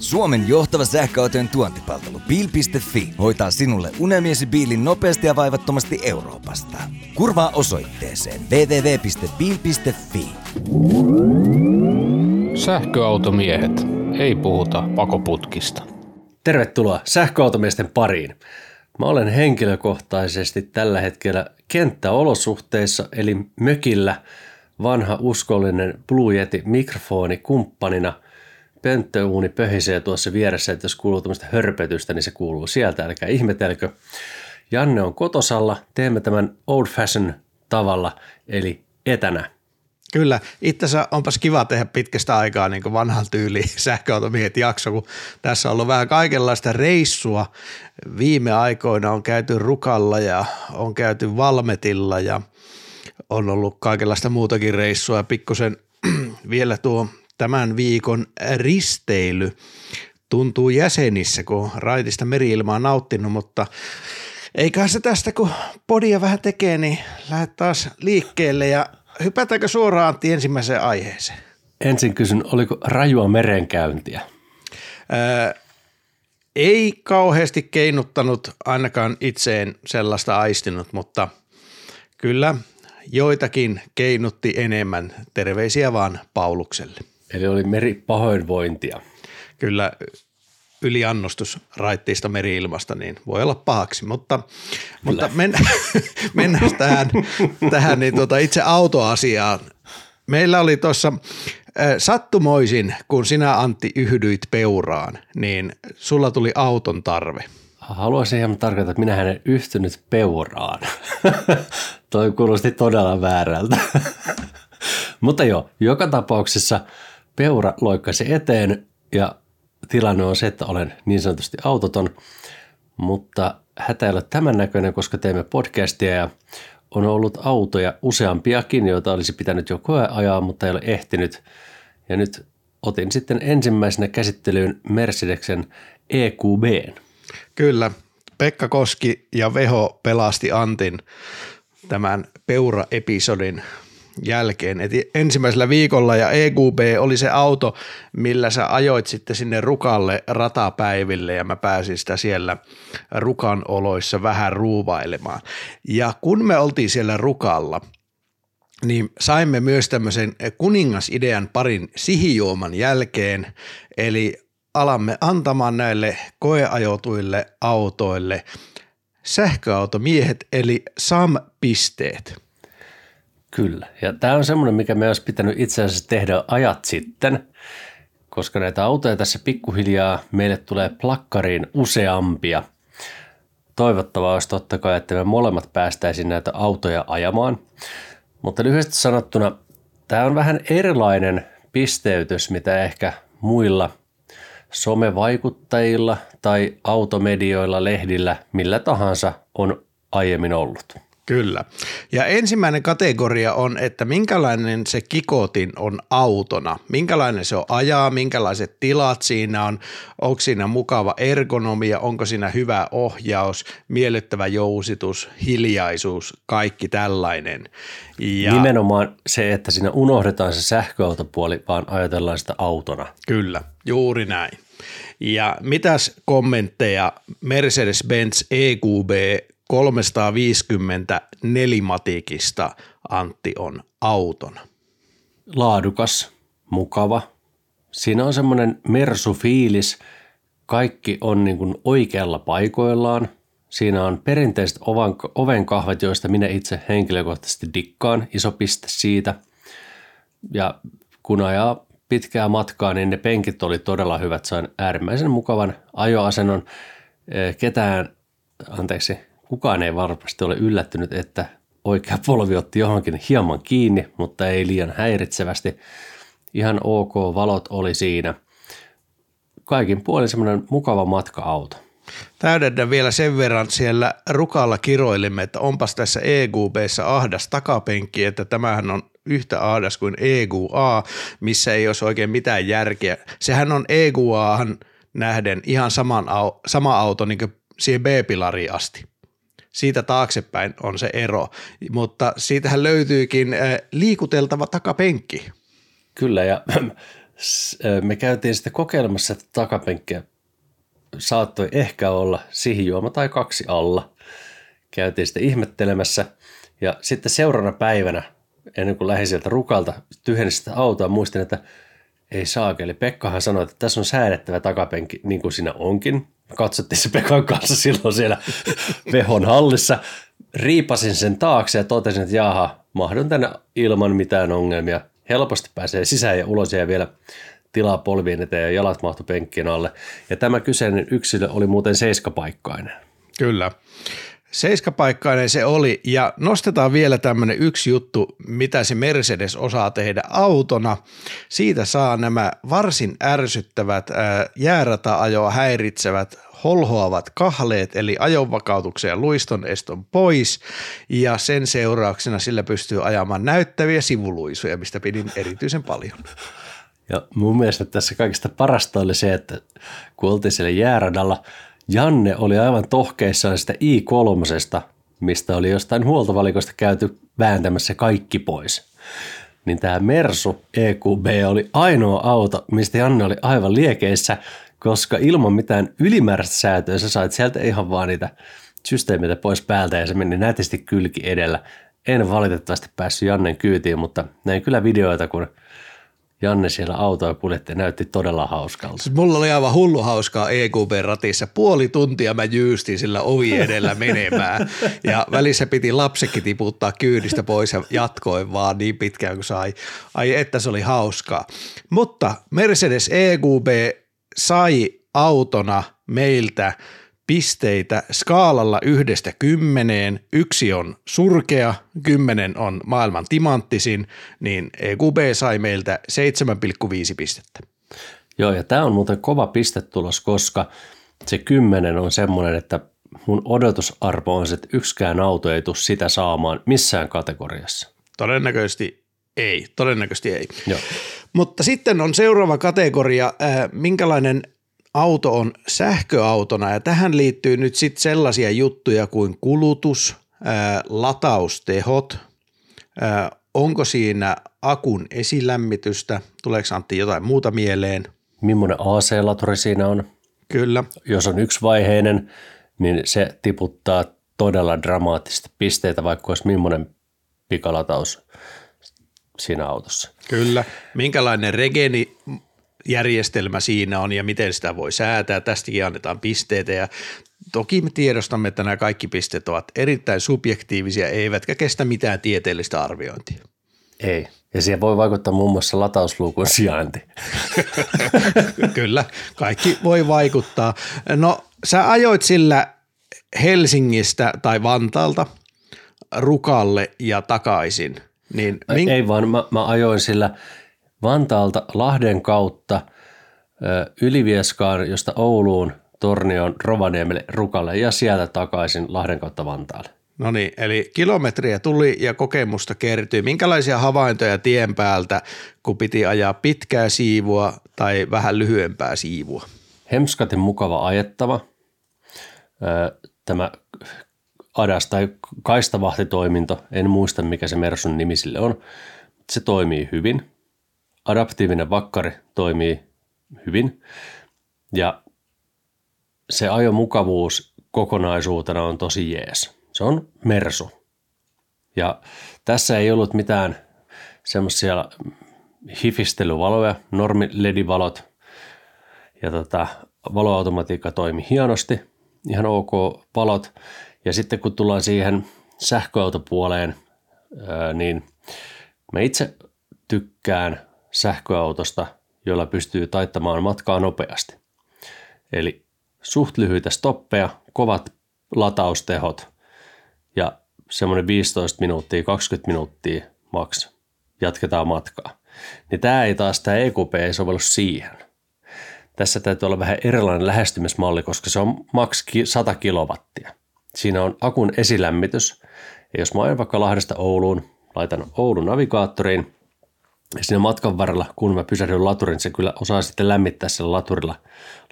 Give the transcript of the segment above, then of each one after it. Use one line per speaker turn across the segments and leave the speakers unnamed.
Suomen johtava sähköautojen tuontipalvelu Bil.fi hoitaa sinulle unelmiesi biilin nopeasti ja vaivattomasti Euroopasta. Kurvaa osoitteeseen www.bil.fi.
Sähköautomiehet. Ei puhuta pakoputkista.
Tervetuloa sähköautomiesten pariin. Mä olen henkilökohtaisesti tällä hetkellä kenttäolosuhteissa eli mökillä vanha uskollinen Blue Yeti mikrofoni kumppanina – pönttöuuni pöhisee tuossa vieressä, että jos kuuluu tämmöistä hörpötystä, niin se kuuluu sieltä, älkää ihmetelkö. Janne on kotosalla, teemme tämän old fashion tavalla, eli etänä.
Kyllä, itse asiassa onpas kiva tehdä pitkästä aikaa niin kuin vanhan tyyli sähköautomiehet jakso, kun tässä on ollut vähän kaikenlaista reissua. Viime aikoina on käyty Rukalla ja on käyty Valmetilla ja on ollut kaikenlaista muutakin reissua ja pikkusen vielä tuo tämän viikon risteily tuntuu jäsenissä, kun raitista meriilmaa on nauttinut, mutta eikä se tästä, kun podia vähän tekee, niin lähdet taas liikkeelle ja hypätäänkö suoraan ensimmäiseen aiheeseen?
Ensin kysyn, oliko rajua merenkäyntiä?
Ää, ei kauheasti keinuttanut ainakaan itseen sellaista aistinut, mutta kyllä joitakin keinutti enemmän. Terveisiä vaan Paulukselle.
Eli oli meri pahoinvointia.
Kyllä yliannostus raittiista meriilmasta, niin voi olla pahaksi, mutta, mutta men, mennään tähän, tähän niin tuota itse autoasiaan. Meillä oli tuossa sattumoisin, kun sinä Antti yhdyit peuraan, niin sulla tuli auton tarve.
Haluaisin ihan tarkoittaa, että minä en yhtynyt peuraan. Toi kuulosti todella väärältä. Mutta joo, joka tapauksessa – peura loikkasi eteen ja tilanne on se, että olen niin sanotusti autoton, mutta hätä ei ole tämän näköinen, koska teemme podcastia ja on ollut autoja useampiakin, joita olisi pitänyt jo koe ajaa, mutta ei ole ehtinyt. Ja nyt otin sitten ensimmäisenä käsittelyyn Mercedeksen EQB.
Kyllä, Pekka Koski ja Veho pelasti Antin tämän Peura-episodin jälkeen. Et ensimmäisellä viikolla ja EQB oli se auto, millä sä ajoit sitten sinne Rukalle ratapäiville ja mä pääsin sitä siellä Rukan oloissa vähän ruuvailemaan. Ja kun me oltiin siellä Rukalla, niin saimme myös tämmöisen kuningasidean parin sihijuoman jälkeen, eli alamme antamaan näille koeajotuille autoille sähköautomiehet eli SAM-pisteet –
Kyllä. Ja tämä on semmoinen, mikä me olisi pitänyt itse asiassa tehdä ajat sitten, koska näitä autoja tässä pikkuhiljaa meille tulee plakkariin useampia. Toivottavaa olisi totta kai, että me molemmat päästäisiin näitä autoja ajamaan. Mutta lyhyesti sanottuna, tämä on vähän erilainen pisteytys, mitä ehkä muilla somevaikuttajilla tai automedioilla, lehdillä, millä tahansa on aiemmin ollut.
Kyllä. Ja ensimmäinen kategoria on, että minkälainen se kikotin on autona, minkälainen se on ajaa, minkälaiset tilat siinä on, onko siinä mukava ergonomia, onko siinä hyvä ohjaus, miellyttävä jousitus, hiljaisuus, kaikki tällainen.
Ja Nimenomaan se, että siinä unohdetaan se sähköautopuoli, vaan ajatellaan sitä autona.
Kyllä, juuri näin. Ja mitäs kommentteja Mercedes-Benz EQB 350 nelimatikista Antti on auton.
Laadukas, mukava. Siinä on semmoinen mersu-fiilis. Kaikki on niin kuin oikealla paikoillaan. Siinä on perinteiset ovenkahvat, joista minä itse henkilökohtaisesti dikkaan. Iso piste siitä. Ja kun ajaa pitkää matkaa, niin ne penkit oli todella hyvät. Sain äärimmäisen mukavan ajoasennon. Ketään, anteeksi, Kukaan ei varmasti ole yllättynyt, että oikea polvi otti johonkin hieman kiinni, mutta ei liian häiritsevästi. Ihan ok valot oli siinä. Kaikin puolin semmoinen mukava matka-auto.
Täydennän vielä sen verran siellä Rukalla kiroilimme, että onpas tässä EQBssä ahdas takapenkki, että tämähän on yhtä ahdas kuin EQA, missä ei olisi oikein mitään järkeä. Sehän on EQAhan nähden ihan saman, sama auto niin kuin siihen B-pilariin asti siitä taaksepäin on se ero, mutta siitähän löytyykin liikuteltava takapenkki.
Kyllä ja ö, Me käytiin sitten kokeilemassa, että takapenkkiä saattoi ehkä olla sihijuoma tai kaksi alla. Käytiin sitten ihmettelemässä ja sitten seuraavana päivänä, ennen kuin lähdin sieltä rukalta, tyhjensin sitä autoa, muistin, että ei saakeli. Pekkahan sanoi, että tässä on säädettävä takapenkki, niin kuin siinä onkin. Katsottiin se Pekan kanssa silloin siellä vehon hallissa. Riipasin sen taakse ja totesin, että jaha, mahdun tänne ilman mitään ongelmia. Helposti pääsee sisään ja ulos ja vielä tilaa polvien eteen ja jalat mahtu penkkien alle. Ja tämä kyseinen yksilö oli muuten seiskapaikkainen.
Kyllä. Seiskapaikkainen se oli ja nostetaan vielä tämmöinen yksi juttu, mitä se Mercedes osaa tehdä autona. Siitä saa nämä varsin ärsyttävät ää, jäärata-ajoa häiritsevät holhoavat kahleet eli ajonvakautuksen ja luiston eston pois ja sen seurauksena sillä pystyy ajamaan näyttäviä sivuluisuja, mistä pidin erityisen paljon.
Ja mun mielestä tässä kaikista parasta oli se, että kun oltiin siellä jääradalla, Janne oli aivan tohkeissaan sitä i3, mistä oli jostain huoltovalikosta käyty vääntämässä kaikki pois. Niin tämä Mersu EQB oli ainoa auto, mistä Janne oli aivan liekeissä, koska ilman mitään ylimääräistä säätöä sä sait sieltä ihan vaan niitä systeemeitä pois päältä ja se meni nätisti kylki edellä. En valitettavasti päässyt Jannen kyytiin, mutta näin kyllä videoita, kun Janne siellä autoa kuljetti ja näytti todella hauskalta.
Siis mulla oli aivan hullu hauskaa EQB-ratissa. Puoli tuntia mä jyystin sillä ovi edellä menemään ja välissä piti lapsekin tiputtaa kyydistä pois ja jatkoin vaan niin pitkään kuin sai. Ai että se oli hauskaa. Mutta Mercedes EQB sai autona meiltä pisteitä skaalalla yhdestä kymmeneen. Yksi on surkea, kymmenen on maailman timanttisin, niin EQB sai meiltä 7,5 pistettä.
Joo, ja tämä on muuten kova pistetulos, koska se kymmenen on semmoinen, että mun odotusarvo on se, että yksikään auto ei tule sitä saamaan missään kategoriassa.
Todennäköisesti ei, todennäköisesti ei.
Joo.
Mutta sitten on seuraava kategoria, äh, minkälainen auto on sähköautona ja tähän liittyy nyt sitten sellaisia juttuja kuin kulutus, äh, lataustehot, äh, onko siinä akun esilämmitystä, tuleeko Antti jotain muuta mieleen?
Millainen AC-laturi siinä on?
Kyllä,
Jos on yksivaiheinen, niin se tiputtaa todella dramaattisesti pisteitä, vaikka olisi millainen pikalataus siinä autossa.
kyllä. Minkälainen regeni järjestelmä siinä on ja miten sitä voi säätää. Tästäkin annetaan pisteitä ja toki me tiedostamme, että nämä kaikki pisteet ovat erittäin subjektiivisia, eivätkä kestä mitään tieteellistä arviointia.
Ei. Ja siihen voi vaikuttaa muun muassa latausluukun sijainti.
Kyllä, kaikki voi vaikuttaa. No sä ajoit sillä Helsingistä tai Vantaalta Rukalle ja takaisin. Niin
Min... Ei vaan, mä, mä ajoin sillä Vantaalta Lahden kautta Ylivieskaan, josta Ouluun, Tornioon, Rovaniemelle, Rukalle ja sieltä takaisin Lahden kautta Vantaalle.
No niin, eli kilometriä tuli ja kokemusta kertyi. Minkälaisia havaintoja tien päältä, kun piti ajaa pitkää siivua tai vähän lyhyempää siivua?
Hemskatin mukava ajettava. Tämä ADAS tai kaistavahtitoiminto, en muista mikä se Mersun nimi sille on, se toimii hyvin. Adaptiivinen vakkari toimii hyvin ja se ajomukavuus kokonaisuutena on tosi jees. Se on Mersu. Ja tässä ei ollut mitään semmoisia hifistelyvaloja, normi LED-valot ja tota, valoautomatiikka toimi hienosti, ihan ok valot. Ja sitten kun tullaan siihen sähköautopuoleen, niin mä itse tykkään sähköautosta, jolla pystyy taittamaan matkaa nopeasti. Eli suht lyhyitä stoppeja, kovat lataustehot ja semmoinen 15 minuuttia, 20 minuuttia maks jatketaan matkaa. Niin tämä ei taas, tämä EQP ei sovellu siihen. Tässä täytyy olla vähän erilainen lähestymismalli, koska se on maks 100 kilowattia. Siinä on akun esilämmitys. Ja jos mä ajan vaikka Lahdesta Ouluun, laitan Oulun navigaattoriin, siinä matkan varrella, kun mä pysähdyn laturin, se kyllä osaa sitten lämmittää sillä laturilla,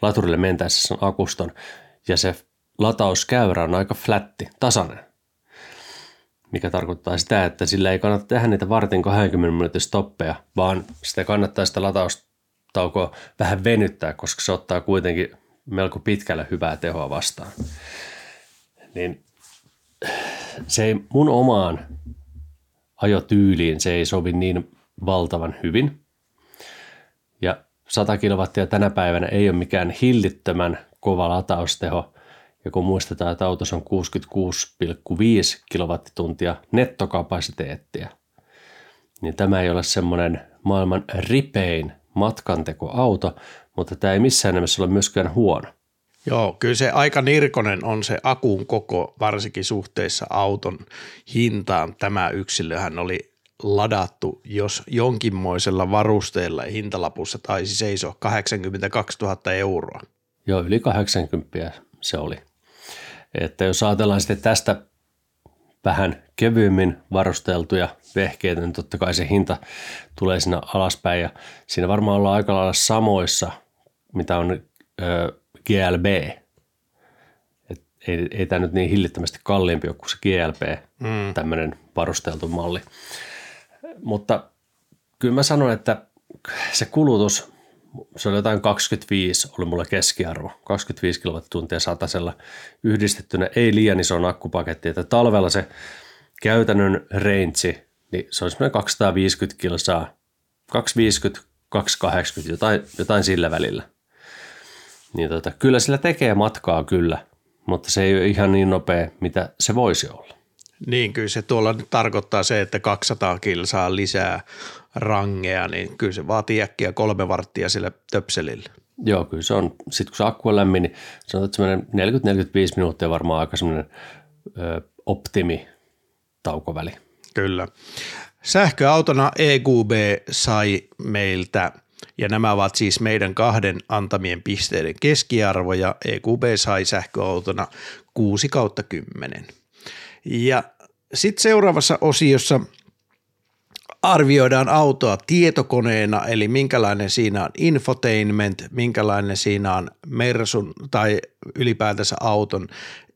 laturille mentäessä sen akuston. Ja se latauskäyrä on aika flätti, tasainen. Mikä tarkoittaa sitä, että sillä ei kannata tehdä niitä vartin 20 minuutin stoppeja, vaan sitä kannattaa sitä latausta kannattaako vähän venyttää, koska se ottaa kuitenkin melko pitkälle hyvää tehoa vastaan. Niin se ei mun omaan ajotyyliin se ei sovi niin valtavan hyvin. Ja 100 kilowattia tänä päivänä ei ole mikään hillittömän kova latausteho. Ja kun muistetaan, että autossa on 66,5 kilowattituntia nettokapasiteettia, niin tämä ei ole semmoinen maailman ripein matkantekoauto, mutta tämä ei missään nimessä ole myöskään huono.
Joo, kyllä se aika nirkonen on se akun koko, varsinkin suhteessa auton hintaan. Tämä yksilöhän oli ladattu, jos jonkinmoisella varusteella hintalapussa taisi seisoa 82 000 euroa.
Joo, yli 80 se oli. Että jos ajatellaan sitten tästä vähän kevyemmin varusteltuja vehkeitä, niin totta kai se hinta tulee siinä alaspäin ja siinä varmaan ollaan aika lailla samoissa, mitä on ö, GLB. Et ei, ei tämä nyt niin hillittömästi kalliimpi ole kuin se GLB, mm. tämmöinen varusteltu malli. Mutta kyllä mä sanon, että se kulutus, se oli jotain 25, oli mulla keskiarvo, 25 kilowattituntia satasella yhdistettynä, ei liian iso akkupaketti, että talvella se käytännön range, niin se olisi semmoinen 250 kilsaa, 250, 280, jotain, jotain sillä välillä. Niin tota, kyllä sillä tekee matkaa kyllä, mutta se ei ole ihan niin nopea, mitä se voisi olla.
Niin, kyllä se tuolla nyt tarkoittaa se, että 200 kilsaa lisää rangea, niin kyllä se vaatii äkkiä kolme varttia sille töpselille.
Joo, kyllä se on. Sitten kun se akku on lämmin, niin sanotaan, että 40-45 minuuttia varmaan aika semmoinen ö, optimi taukoväli.
Kyllä. Sähköautona EQB sai meiltä, ja nämä ovat siis meidän kahden antamien pisteiden keskiarvo, ja EQB sai sähköautona 6 kautta 10. Ja sitten seuraavassa osiossa arvioidaan autoa tietokoneena, eli minkälainen siinä on infotainment, minkälainen siinä on Mersun tai ylipäätänsä auton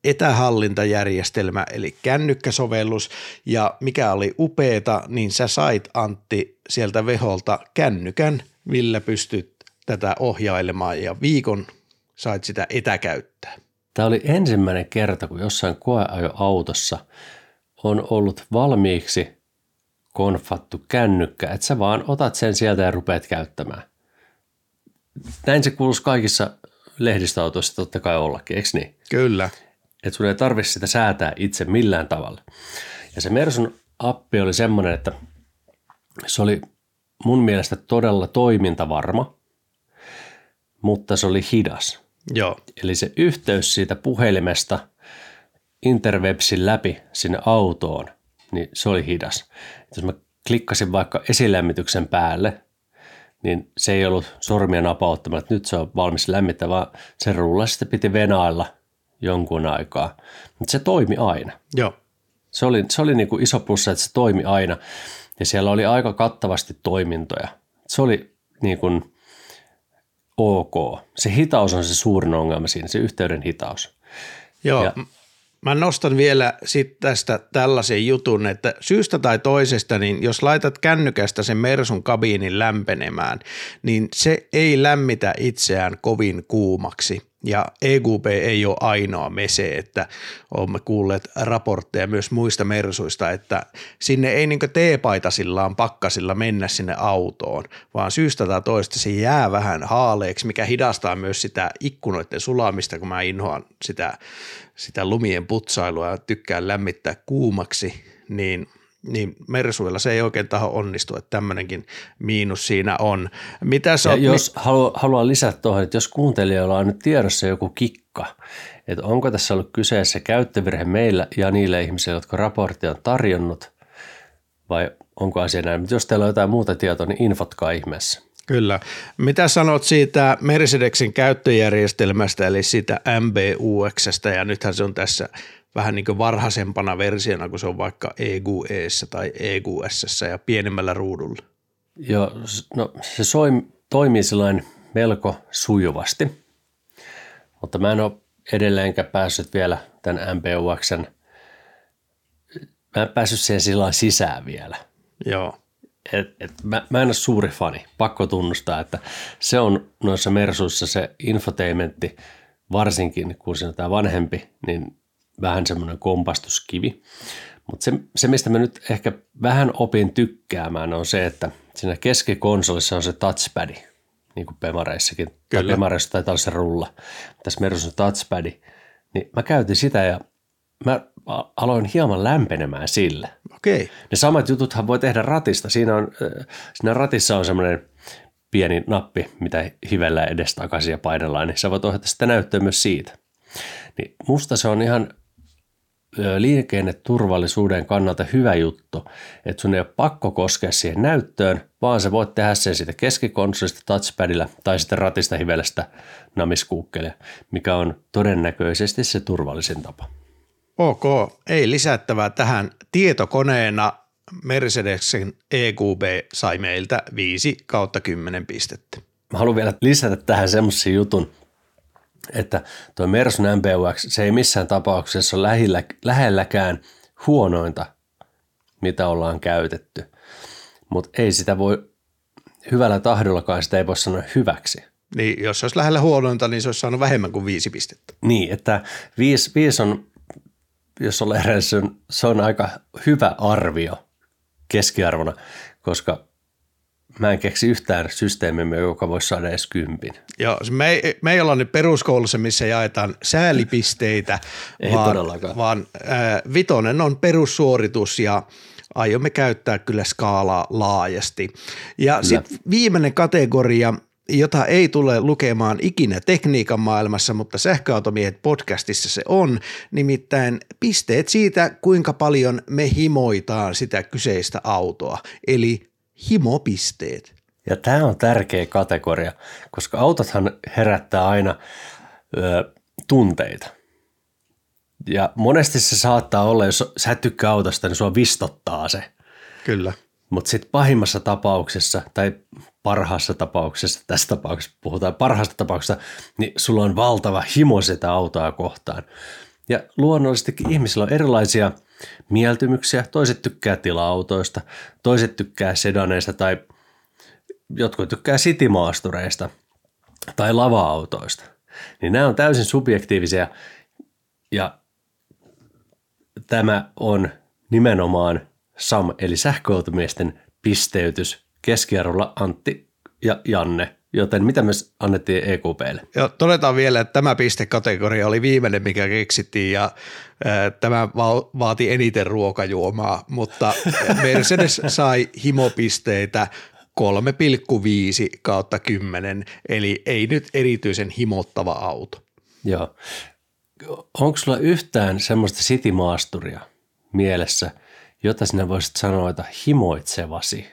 etähallintajärjestelmä, eli kännykkäsovellus, ja mikä oli upeeta, niin sä sait Antti sieltä veholta kännykän, millä pystyt tätä ohjailemaan, ja viikon sait sitä etäkäyttää.
Tämä oli ensimmäinen kerta, kun jossain koeajoautossa on ollut valmiiksi konfattu kännykkä, että sä vaan otat sen sieltä ja rupeat käyttämään. Näin se kuuluisi kaikissa lehdistöautoissa totta kai ollakin, eikö niin?
Kyllä.
Että sun ei tarvitse sitä säätää itse millään tavalla. Ja se Mersun appi oli semmoinen, että se oli mun mielestä todella toimintavarma, mutta se oli hidas.
Joo.
Eli se yhteys siitä puhelimesta interwebsin läpi sinne autoon, niin se oli hidas. Jos mä klikkasin vaikka esilämmityksen päälle, niin se ei ollut sormia napauttamalla, että nyt se on valmis lämmittää, vaan se rulla sitten piti venailla jonkun aikaa. Mutta se toimi aina.
Joo.
Se oli, se oli niin kuin iso plussa, että se toimi aina. Ja siellä oli aika kattavasti toimintoja. Se oli niin kuin ok. Se hitaus on se suurin ongelma siinä, se yhteyden hitaus.
Joo, ja, mä nostan vielä sit tästä tällaisen jutun, että syystä tai toisesta, niin jos laitat kännykästä sen Mersun kabiinin lämpenemään, niin se ei lämmitä itseään kovin kuumaksi. Ja EQP ei ole ainoa mese, että olemme kuulleet raportteja myös muista mersuista, että sinne ei niin teepaitasillaan pakkasilla mennä sinne autoon, vaan syystä tai toista se jää vähän haaleeksi, mikä hidastaa myös sitä ikkunoiden sulamista, kun mä inhoan sitä, sitä lumien putsailua ja tykkään lämmittää kuumaksi, niin – niin Mersuilla se ei oikein taho onnistu, että tämmöinenkin miinus siinä on. Mitä
ja jos mi- halu, haluan lisätä tuohon, että jos kuuntelijoilla on nyt tiedossa joku kikka, että onko tässä ollut kyseessä käyttövirhe meillä ja niille ihmisille, jotka raporttia on tarjonnut, vai onko asia näin. Mutta jos teillä on jotain muuta tietoa, niin infotkaa ihmeessä.
Kyllä. Mitä sanot siitä Mercedeksin käyttöjärjestelmästä, eli siitä MBUXstä, ja nythän se on tässä vähän niin kuin varhaisempana versiona, kun se on vaikka EQEssä tai EQSssä ja pienemmällä ruudulla.
Joo, no se soi, toimii sellainen melko sujuvasti, mutta mä en ole edelleenkään päässyt vielä tämän MPUXn, mä en päässyt siihen sillä sisään vielä.
Joo.
et, et mä, mä en ole suuri fani, pakko tunnustaa, että se on noissa Mersuissa se infotainmentti, varsinkin kun se on tämä vanhempi, niin vähän semmoinen kompastuskivi. Mutta se, se, mistä mä nyt ehkä vähän opin tykkäämään, on se, että siinä keskikonsolissa on se touchpad, niin kuin Pemareissakin. Kyllä. Tai Pemareissa taitaa olla se rulla. Tässä Mersussa on touchpad. Niin mä käytin sitä ja mä aloin hieman lämpenemään sille.
Okei.
Ne samat jututhan voi tehdä ratista. Siinä, on, siinä ratissa on semmoinen pieni nappi, mitä hivellä edestakaisin ja painellaan, niin sä voit ohjata sitä näyttöä myös siitä. Niin musta se on ihan liikenneturvallisuuden kannalta hyvä juttu, että sun ei ole pakko koskea siihen näyttöön, vaan sä voit tehdä sen siitä keskikonsolista touchpadilla tai sitten ratista hivelestä namiskuukkelia, mikä on todennäköisesti se turvallisin tapa.
Ok, ei lisättävää tähän. Tietokoneena Mercedesen EQB sai meiltä 5 kautta 10 pistettä.
Mä haluan vielä lisätä tähän semmoisen jutun, että tuo Mersun MBUX, se ei missään tapauksessa ole lähellä, lähelläkään huonointa, mitä ollaan käytetty. Mutta ei sitä voi hyvällä tahdollakaan, sitä ei voi sanoa hyväksi.
Niin, jos se olisi lähellä huonointa, niin se olisi saanut vähemmän kuin viisi pistettä.
Niin, että viisi, viisi on, jos on se on aika hyvä arvio keskiarvona, koska mä en keksi yhtään systeemiä, joka voisi saada edes kympin.
Joo, me me ei olla nyt peruskoulussa, missä jaetaan säälipisteitä,
ei
vaan,
todellakaan.
vaan äh, vitonen on perussuoritus ja aiomme käyttää kyllä skaalaa laajasti. Ja sitten viimeinen kategoria, jota ei tule lukemaan ikinä tekniikan maailmassa, mutta sähköautomiehet podcastissa se on, nimittäin pisteet siitä, kuinka paljon me himoitaan sitä kyseistä autoa, eli himopisteet.
Ja tämä on tärkeä kategoria, koska autothan herättää aina ö, tunteita. Ja monesti se saattaa olla, jos sä et tykkää autosta, niin sua vistottaa se.
Kyllä.
Mutta sitten pahimmassa tapauksessa tai parhaassa tapauksessa, tässä tapauksessa puhutaan parhaasta tapauksessa, niin sulla on valtava himo sitä autoa kohtaan. Ja luonnollisestikin ihmisillä on erilaisia mieltymyksiä. Toiset tykkää tila-autoista, toiset tykkää sedaneista tai jotkut tykkää sitimaastureista tai lava-autoista. Niin nämä on täysin subjektiivisia ja tämä on nimenomaan SAM eli sähköautomiesten pisteytys keskiarvolla Antti ja Janne Joten mitä me annettiin EQPlle?
Joo, todetaan vielä, että tämä pistekategoria oli viimeinen, mikä keksittiin ja ää, tämä va- vaati eniten ruokajuomaa, mutta Mercedes sai himopisteitä 3,5 kautta 10, eli ei nyt erityisen himottava auto.
Joo. Onko sulla yhtään semmoista sitimaasturia mielessä, jota sinä voisit sanoa, että himoitsevasi?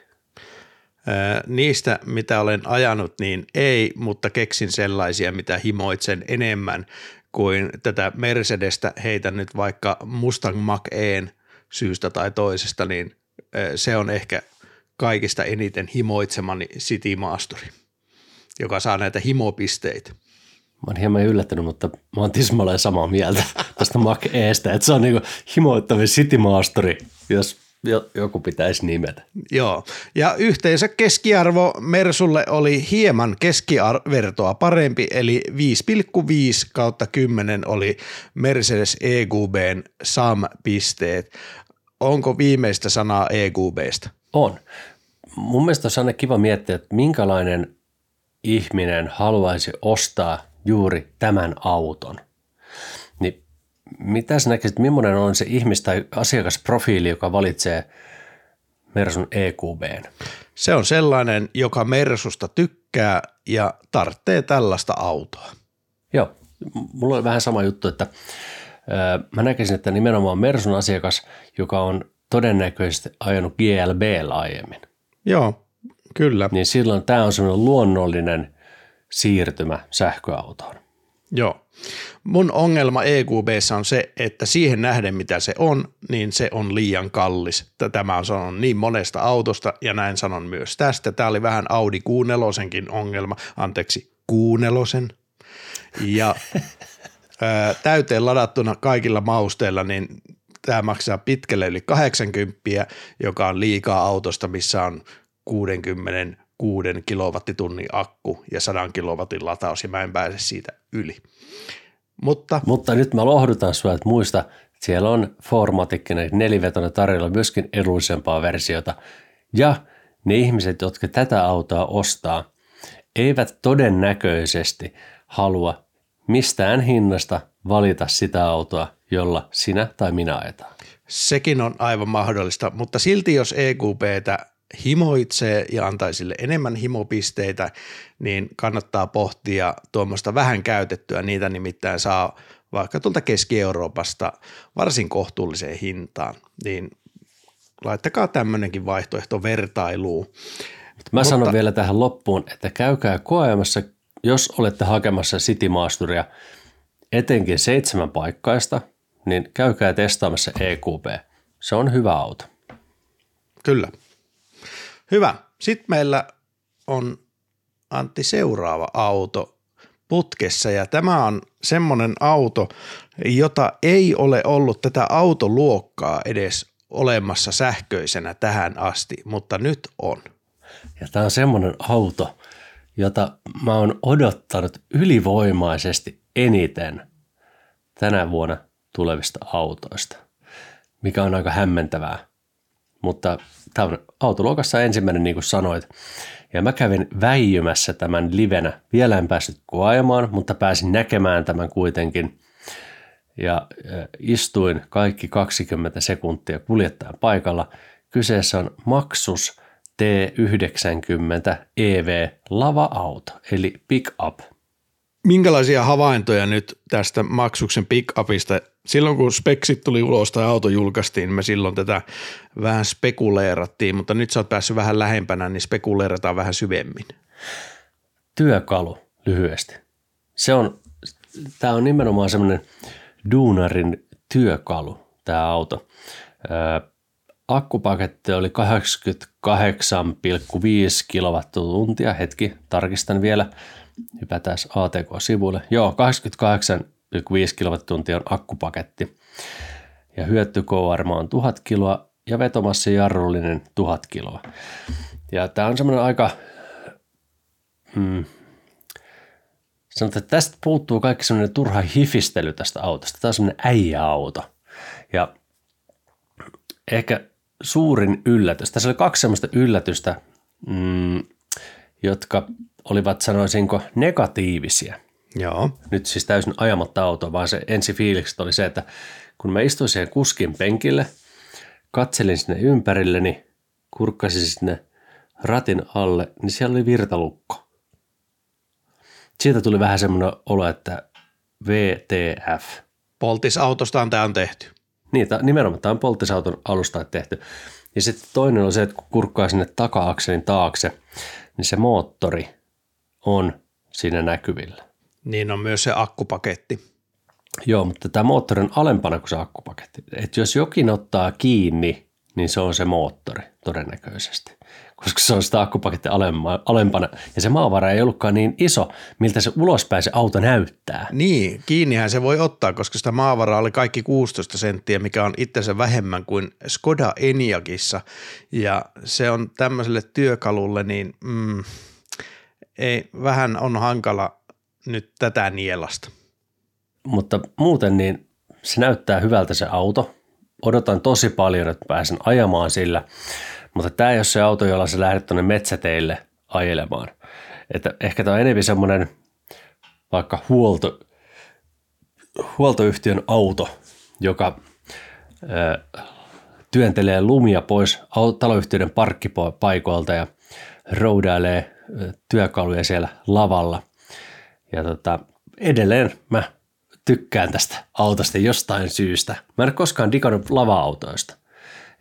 Niistä, mitä olen ajanut, niin ei, mutta keksin sellaisia, mitä himoitsen enemmän kuin tätä Mercedestä. Heitän nyt vaikka Mustang Mach-Een syystä tai toisesta, niin se on ehkä kaikista eniten himoitsemani City Maasturi, joka saa näitä himopisteitä.
Mä oon hieman yllättynyt, mutta mä oon tismalleen samaa mieltä tästä Mac Eestä, että se on niinku himoittavin City Maasturi, jos joku pitäisi nimetä.
Joo, ja yhteensä keskiarvo Mersulle oli hieman keskivertoa parempi, eli 5,5 kautta 10 oli Mercedes EQBn SAM-pisteet. Onko viimeistä sanaa EQBstä?
On. Mun mielestä on aina kiva miettiä, että minkälainen ihminen haluaisi ostaa juuri tämän auton. Niin mitä sä näkisit, millainen on se ihmis- tai asiakasprofiili, joka valitsee Mersun EQBn?
Se on sellainen, joka Mersusta tykkää ja tarvitsee tällaista autoa.
Joo, mulla on vähän sama juttu, että mä näkisin, että nimenomaan Mersun asiakas, joka on todennäköisesti ajanut GLB aiemmin.
Joo, kyllä.
Niin silloin tämä on semmoinen luonnollinen siirtymä sähköautoon.
Joo. Mun ongelma EQBssä on se, että siihen nähden mitä se on, niin se on liian kallis. Tämä on sanonut niin monesta autosta ja näin sanon myös tästä. Tämä oli vähän Audi q ongelma, anteeksi q Ja ää, täyteen ladattuna kaikilla mausteilla, niin tämä maksaa pitkälle yli 80, joka on liikaa autosta, missä on 66 kilowattitunnin akku ja 100 kilowatin lataus ja mä en pääse siitä yli. Mutta,
Mutta nyt mä lohdutan sinua, että muista, että siellä on formatikkinen nelivetoinen tarjolla myöskin edullisempaa versiota. Ja ne ihmiset, jotka tätä autoa ostaa, eivät todennäköisesti halua mistään hinnasta valita sitä autoa, jolla sinä tai minä ajetaan.
sekin on aivan mahdollista, mutta silti jos EQPtä himoitsee ja antaa sille enemmän himopisteitä, niin kannattaa pohtia tuommoista vähän käytettyä. Niitä nimittäin saa vaikka tuolta Keski-Euroopasta varsin kohtuulliseen hintaan, niin laittakaa tämmöinenkin vaihtoehto vertailuun.
Mä
Mutta-
sanon vielä tähän loppuun, että käykää koeajamassa, jos olette hakemassa City Masteria, etenkin seitsemän paikkaista, niin käykää testaamassa EQP. Se on hyvä auto.
Kyllä. Hyvä. Sitten meillä on Antti seuraava auto putkessa ja tämä on semmoinen auto, jota ei ole ollut tätä autoluokkaa edes olemassa sähköisenä tähän asti, mutta nyt on.
Ja tämä on semmoinen auto, jota mä oon odottanut ylivoimaisesti eniten tänä vuonna tulevista autoista, mikä on aika hämmentävää. Mutta tämä on autoluokassa ensimmäinen, niin kuin sanoit. Ja mä kävin väijymässä tämän livenä. Vielä en päässyt koeajamaan, mutta pääsin näkemään tämän kuitenkin. Ja istuin kaikki 20 sekuntia kuljettajan paikalla. Kyseessä on Maxus T90 EV lava-auto, eli pick-up.
Minkälaisia havaintoja nyt tästä maksuksen pick-upista? Silloin kun speksit tuli ulos tai auto julkaistiin, me silloin tätä vähän spekuleerattiin, mutta nyt sä oot päässyt vähän lähempänä, niin spekuleerataan vähän syvemmin.
työkalu lyhyesti. Se on, tämä on nimenomaan semmoinen duunarin työkalu, tämä auto. Akkupaketti oli 88,5 kilowattituntia. Hetki, tarkistan vielä. Hypätään ATK-sivuille. Joo, 88,5 kilowattituntia on akkupaketti. Ja hyötykoarma on 1000 kiloa ja vetomassa jarrullinen 1000 kiloa. Ja tämä on semmoinen aika sanotaan, että tästä puuttuu kaikki semmoinen turha hifistely tästä autosta. Tämä on semmoinen äijäauto. Ja ehkä suurin yllätys, tässä oli kaksi semmoista yllätystä, mm, jotka olivat sanoisinko negatiivisia.
Joo.
Nyt siis täysin ajamatta autoa, vaan se ensi fiilikset oli se, että kun mä istuin siihen kuskin penkille, katselin sinne ympärilleni, kurkkasin sinne ratin alle, niin siellä oli virtalukko siitä tuli vähän semmoinen olo, että VTF.
Poltisautostahan tämä on tehty.
Niin, tää- nimenomaan tämä on polttisauton alusta tehty. Ja sitten toinen on se, että kun kurkkaa sinne taka-akselin taakse, niin se moottori on siinä näkyvillä.
Niin on myös se akkupaketti.
Joo, mutta tämä moottori on alempana kuin se akkupaketti. Et jos jokin ottaa kiinni, niin se on se moottori todennäköisesti. Koska se on sitä akkupaketti alemma- alempana. Ja se maavara ei ollutkaan niin iso, miltä se ulospäin se auto näyttää.
Niin, kiinnihän se voi ottaa, koska sitä maavaraa oli kaikki 16 senttiä, mikä on itsensä vähemmän kuin Skoda Eniakissa. Ja se on tämmöiselle työkalulle, niin mm, ei, vähän on hankala nyt tätä nielasta.
Mutta muuten niin se näyttää hyvältä se auto. Odotan tosi paljon, että pääsen ajamaan sillä. Mutta tämä ei ole se auto, jolla sä lähdet tuonne metsäteille ajelemaan. Että ehkä tämä on enemmän semmoinen vaikka huolto, huoltoyhtiön auto, joka ö, työntelee lumia pois taloyhtiöiden parkkipaikoilta ja roudailee työkaluja siellä lavalla. Ja tota, edelleen mä tykkään tästä autosta jostain syystä. Mä en ole koskaan digannut lava-autoista.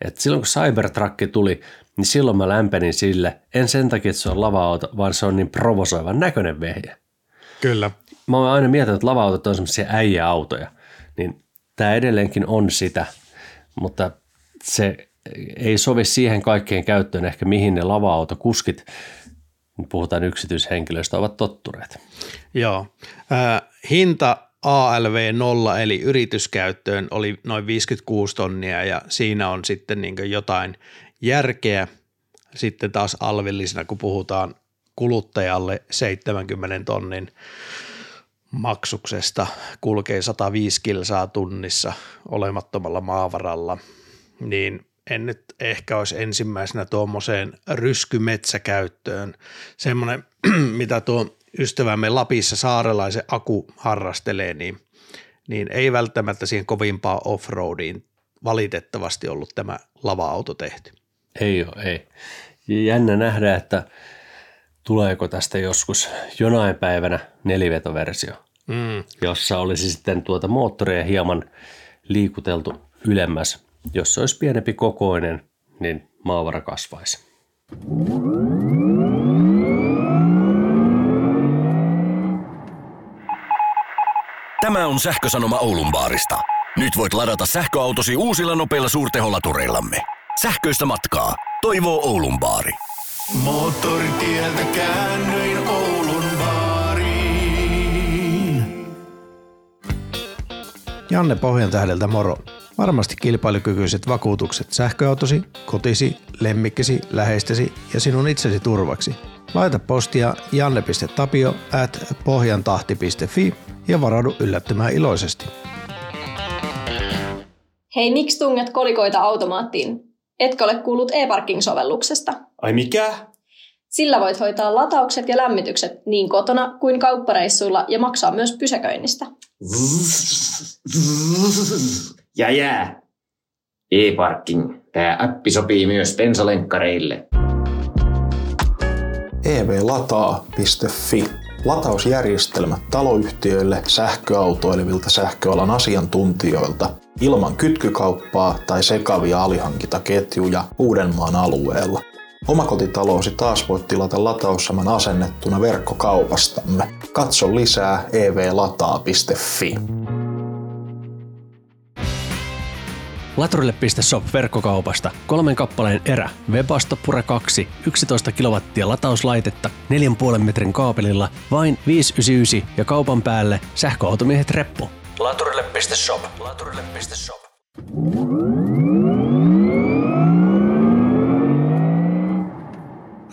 Et silloin kun Cybertruck tuli, niin silloin mä lämpenin sille, en sen takia, että se on lava-auto, vaan se on niin provosoivan näköinen vehje.
Kyllä.
Mä oon aina miettinyt, että lava-autot on semmoisia äijäautoja, niin tämä edelleenkin on sitä, mutta se ei sovi siihen kaikkeen käyttöön ehkä mihin ne lava-autokuskit, puhutaan yksityishenkilöistä, ovat tottureet.
Joo. Äh, hinta ALV0 eli yrityskäyttöön oli noin 56 tonnia ja siinä on sitten niin jotain järkeä. Sitten taas alvillisena, kun puhutaan kuluttajalle 70 tonnin maksuksesta, kulkee 105 kilsaa tunnissa olemattomalla maavaralla, niin en nyt ehkä olisi ensimmäisenä tuommoiseen ryskymetsäkäyttöön. Semmoinen, mitä tuo ystävämme Lapissa saarelaisen Aku harrastelee, niin, niin ei välttämättä siihen kovimpaa offroadiin valitettavasti ollut tämä lava-auto tehty.
Ei ole, ei. Jännä nähdä, että tuleeko tästä joskus jonain päivänä nelivetoversio, mm. jossa olisi sitten tuota moottoria hieman liikuteltu ylemmäs. Jos se olisi pienempi kokoinen, niin maavara kasvaisi.
Tämä on sähkösanoma Oulun baarista. Nyt voit ladata sähköautosi uusilla nopeilla suurtehollatureillamme. Sähköistä matkaa. Toivoo Oulun baari.
Moottoritieltä käännöin Oulun baariin.
Janne Pohjantähdeltä moro. Varmasti kilpailukykyiset vakuutukset sähköautosi, kotisi, lemmikkisi, läheistesi ja sinun itsesi turvaksi. Laita postia janne.tapio at pohjantahti.fi ja varaudu yllättymään iloisesti.
Hei, miksi tunget kolikoita automaattiin? Etkö ole kuullut e-parking-sovelluksesta?
Ai mikä?
Sillä voit hoitaa lataukset ja lämmitykset niin kotona kuin kauppareissuilla ja maksaa myös pysäköinnistä.
Ja jää. E-parking. Tämä appi sopii myös bensalenkkareille.
evlataa.fi Latausjärjestelmät taloyhtiöille sähköautoilevilta sähköalan asiantuntijoilta ilman kytkykauppaa tai sekavia alihankintaketjuja Uudenmaan alueella. Omakotitalousi taas voit tilata lataussaman asennettuna verkkokaupastamme. Katso lisää evlataa.fi.
Laturille.shop verkkokaupasta. Kolmen kappaleen erä. Webasto Pure 2. 11 kilowattia latauslaitetta. 4,5 metrin kaapelilla. Vain 599 ja kaupan päälle sähköautomiehet reppu.
Laturille.shop. Laturille.shop.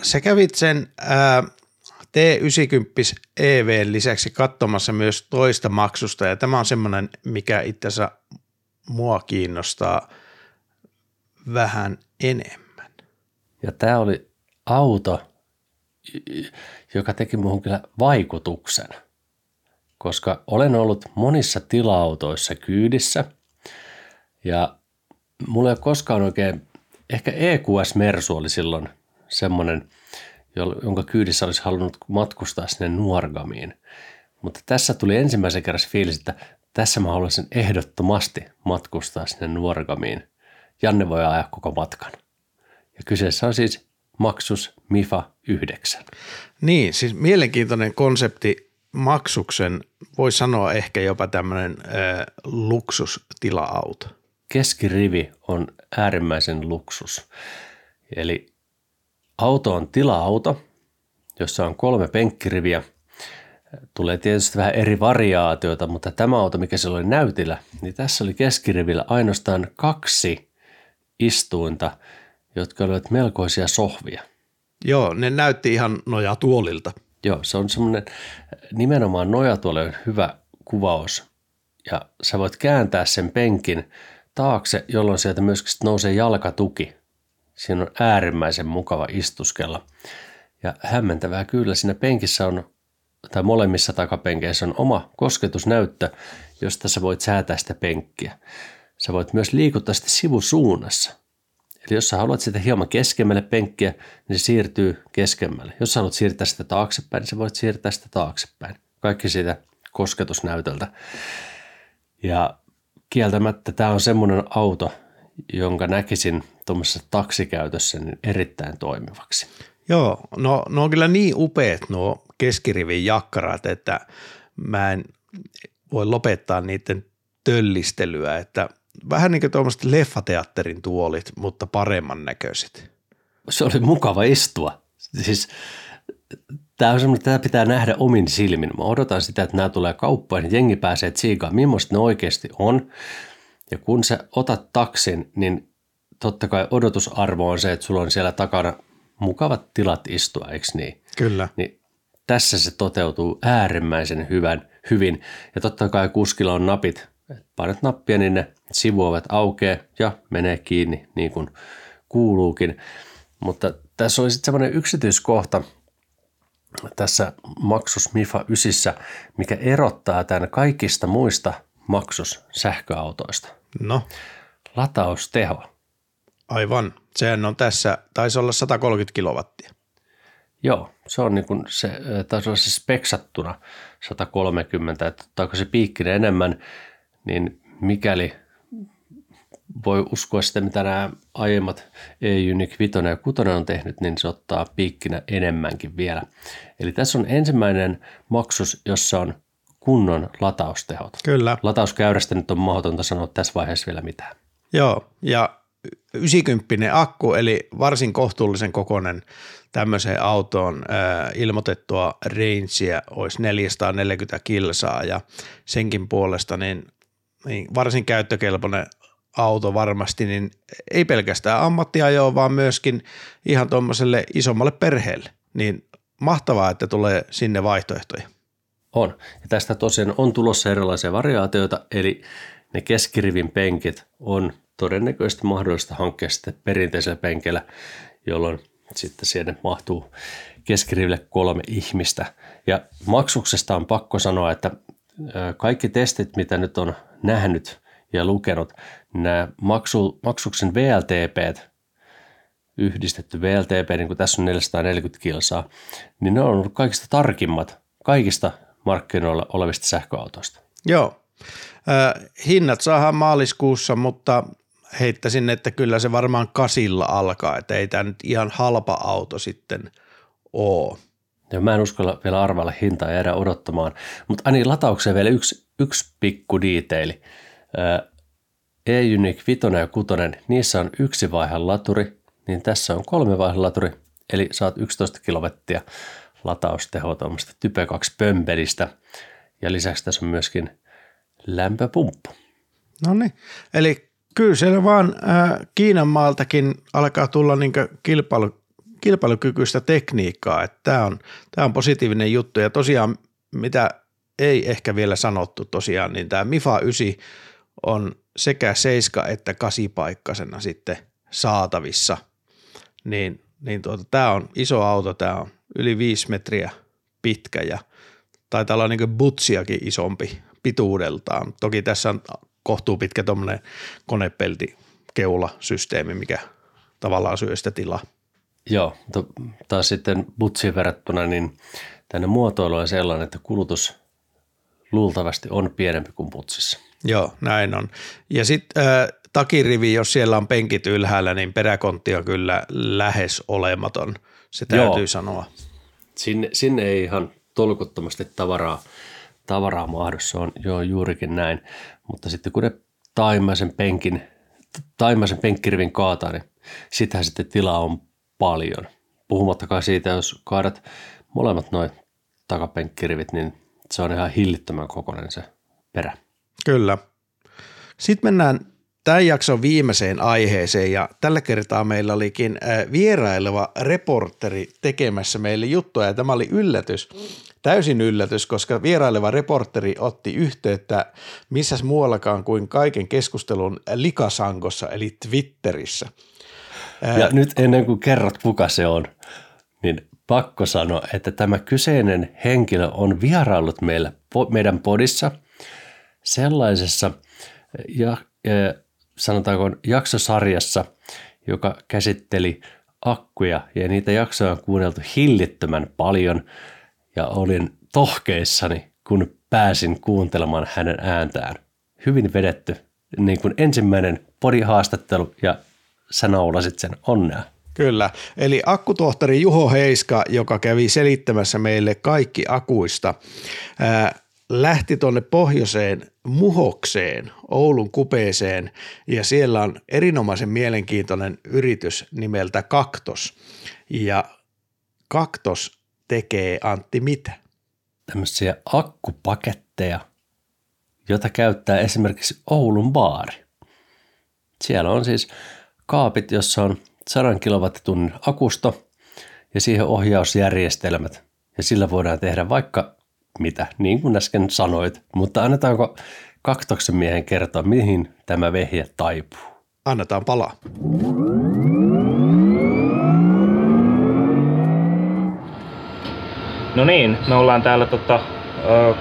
Sä kävit sen ää, T90 EV lisäksi katsomassa myös toista maksusta ja tämä on semmoinen, mikä itse asiassa mua kiinnostaa vähän enemmän.
Ja tämä oli auto, joka teki muuhun kyllä vaikutuksen, koska olen ollut monissa tila-autoissa kyydissä ja mulla ei ole koskaan oikein, ehkä EQS Mersu oli silloin semmoinen, jonka kyydissä olisi halunnut matkustaa sinne Nuorgamiin. Mutta tässä tuli ensimmäisen kerran fiilis, että tässä mä haluaisin ehdottomasti matkustaa sinne Nuorgamiin. Janne voi ajaa koko matkan. Ja kyseessä on siis Maksus MIFA 9.
Niin, siis mielenkiintoinen konsepti maksuksen, voi sanoa ehkä jopa tämmöinen äh, luksustila-auto.
Keskirivi on äärimmäisen luksus. Eli auto on tila-auto, jossa on kolme penkkiriviä – Tulee tietysti vähän eri variaatioita, mutta tämä auto, mikä siellä oli näytillä, niin tässä oli keskirivillä ainoastaan kaksi istuinta, jotka olivat melkoisia sohvia.
Joo, ne näytti ihan nojatuolilta.
Joo, se on semmoinen nimenomaan nojatuoli on hyvä kuvaus. Ja sä voit kääntää sen penkin taakse, jolloin sieltä myöskin nousee jalkatuki. Siinä on äärimmäisen mukava istuskella. Ja hämmentävää kyllä, siinä penkissä on tai molemmissa takapenkeissä on oma kosketusnäyttö, josta sä voit säätää sitä penkkiä. Sä voit myös liikuttaa sitä sivusuunnassa. Eli jos sä haluat sitä hieman keskemmälle penkkiä, niin se siirtyy keskemmälle. Jos sä haluat siirtää sitä taaksepäin, niin sä voit siirtää sitä taaksepäin. Kaikki siitä kosketusnäytöltä. Ja kieltämättä tämä on semmoinen auto, jonka näkisin tuommoisessa taksikäytössä niin erittäin toimivaksi.
Joo, no, no on kyllä niin upeat nuo keskirivin jakkarat, että mä en voi lopettaa niiden töllistelyä, että vähän niin kuin tuommoiset leffateatterin tuolit, mutta paremman näköiset.
Se oli mukava istua. Siis Tämä on semmoinen, tämä pitää nähdä omin silmin. Mä odotan sitä, että nämä tulee kauppaan ja jengi pääsee tsiikaan, millaista ne oikeasti on. Ja kun sä otat taksin, niin totta kai odotusarvo on se, että sulla on siellä takana mukavat tilat istua, eikö niin?
Kyllä.
Niin tässä se toteutuu äärimmäisen hyvän, hyvin. Ja totta kai kuskilla on napit. Painat nappia, niin ne sivuovet aukeaa ja menee kiinni niin kuin kuuluukin. Mutta tässä oli sitten semmoinen yksityiskohta tässä maksus MIFA 9, mikä erottaa tämän kaikista muista maksus sähköautoista.
No,
Latausteho.
aivan. Sehän on tässä, taisi olla 130 kilowattia.
Joo, se on niin kuin se, taisi olla se speksattuna 130, että ottaako se piikkinen enemmän, niin mikäli voi uskoa sitä, mitä nämä aiemmat E-Unique 5 ja 6 on tehnyt, niin se ottaa piikkinä enemmänkin vielä. Eli tässä on ensimmäinen maksus, jossa on kunnon lataustehot.
Kyllä.
Latauskäyrästä nyt on mahdotonta sanoa tässä vaiheessa vielä mitään.
Joo, ja 90 akku, eli varsin kohtuullisen kokoinen tämmöiseen autoon ää, ilmoitettua rangea olisi 440 kilsaa ja senkin puolesta niin, niin varsin käyttökelpoinen auto varmasti, niin ei pelkästään ammattiajoa, vaan myöskin ihan tuommoiselle isommalle perheelle. Niin mahtavaa, että tulee sinne vaihtoehtoja.
On. Ja tästä tosiaan on tulossa erilaisia variaatioita, eli ne keskirivin penkit on todennäköisesti mahdollista hankkia sitten perinteisellä penkillä, jolloin sitten sinne mahtuu keskiriville kolme ihmistä. Ja maksuksesta on pakko sanoa, että kaikki testit, mitä nyt on nähnyt ja lukenut, nämä maksu, maksuksen VLTP, yhdistetty VLTP, niin kuin tässä on 440 kilsaa, niin ne on ollut kaikista tarkimmat kaikista markkinoilla olevista sähköautoista.
Joo. Hinnat saadaan maaliskuussa, mutta heittäisin, että kyllä se varmaan kasilla alkaa, että ei tämä nyt ihan halpa auto sitten ole.
Ja mä en uskalla vielä arvailla hintaa ja jäädä odottamaan. Mutta Ani lataukseen vielä yksi, yksi pikku diiteili. E-Unique 5 ja 6, niissä on yksi vaihe laturi, niin tässä on kolme vaihe laturi, eli saat 11 kilowattia lataustehoa tuommoista Type 2 pömpelistä. Ja lisäksi tässä on myöskin lämpöpumppu.
No niin, eli kyllä siellä vaan äh, Kiinan maaltakin alkaa tulla niin kilpailu, kilpailukykyistä tekniikkaa, että tämä on, tämä on positiivinen juttu ja tosiaan mitä ei ehkä vielä sanottu tosiaan, niin tämä MIFA 9 on sekä 7 että 8 paikkasena sitten saatavissa, niin, niin tuota, tämä on iso auto, tämä on yli 5 metriä pitkä ja taitaa olla niin butsiakin isompi pituudeltaan. Toki tässä on kohtuu pitkä tuommoinen konepelti keula-systeemi, mikä tavallaan syö sitä tilaa.
Joo, to, taas sitten butsiin verrattuna, niin tänne muotoilu on sellainen, että kulutus luultavasti on pienempi kuin butsissa.
Joo, näin on. Ja sitten äh, takirivi, jos siellä on penkit ylhäällä, niin peräkontti on kyllä lähes olematon. Se täytyy
Joo.
sanoa.
Sinne, sinne ei ihan tolkuttomasti tavaraa, tavaraa mahdu, se on jo juurikin näin. Mutta sitten kun ne taimaisen penkin, taimaisen penkkirivin kaataa, niin sitähän sitten tilaa on paljon. Puhumattakaan siitä, jos kaadat molemmat noin takapenkkirivit, niin se on ihan hillittömän kokoinen se perä.
Kyllä. Sitten mennään tämän jakson viimeiseen aiheeseen ja tällä kertaa meillä olikin äh, vieraileva reporteri tekemässä meille juttuja ja tämä oli yllätys, täysin yllätys, koska vieraileva reporteri otti yhteyttä missäs muuallakaan kuin kaiken keskustelun likasangossa eli Twitterissä.
Ja nyt ennen kuin kerrot, kuka se on, niin pakko sanoa, että tämä kyseinen henkilö on vieraillut meillä, meidän podissa sellaisessa ja, ja sanotaanko jaksosarjassa, joka käsitteli akkuja ja niitä jaksoja on kuunneltu hillittömän paljon ja olin tohkeissani, kun pääsin kuuntelemaan hänen ääntään. Hyvin vedetty, niin kuin ensimmäinen podihaastattelu ja sä naulasit sen onnea.
Kyllä, eli akkutohtori Juho Heiska, joka kävi selittämässä meille kaikki akuista, ää, lähti tuonne pohjoiseen Muhokseen, Oulun kupeeseen, ja siellä on erinomaisen mielenkiintoinen yritys nimeltä Kaktos. Ja Kaktos tekee Antti mitä?
Tämmöisiä akkupaketteja, jota käyttää esimerkiksi Oulun baari. Siellä on siis kaapit, jossa on 100 kilowattitunnin akusto ja siihen ohjausjärjestelmät. Ja sillä voidaan tehdä vaikka mitä, niin kuin äsken sanoit. Mutta annetaanko kaktoksen miehen kertoa, mihin tämä vehje taipuu?
Annetaan palaa.
No niin, me ollaan täällä tota,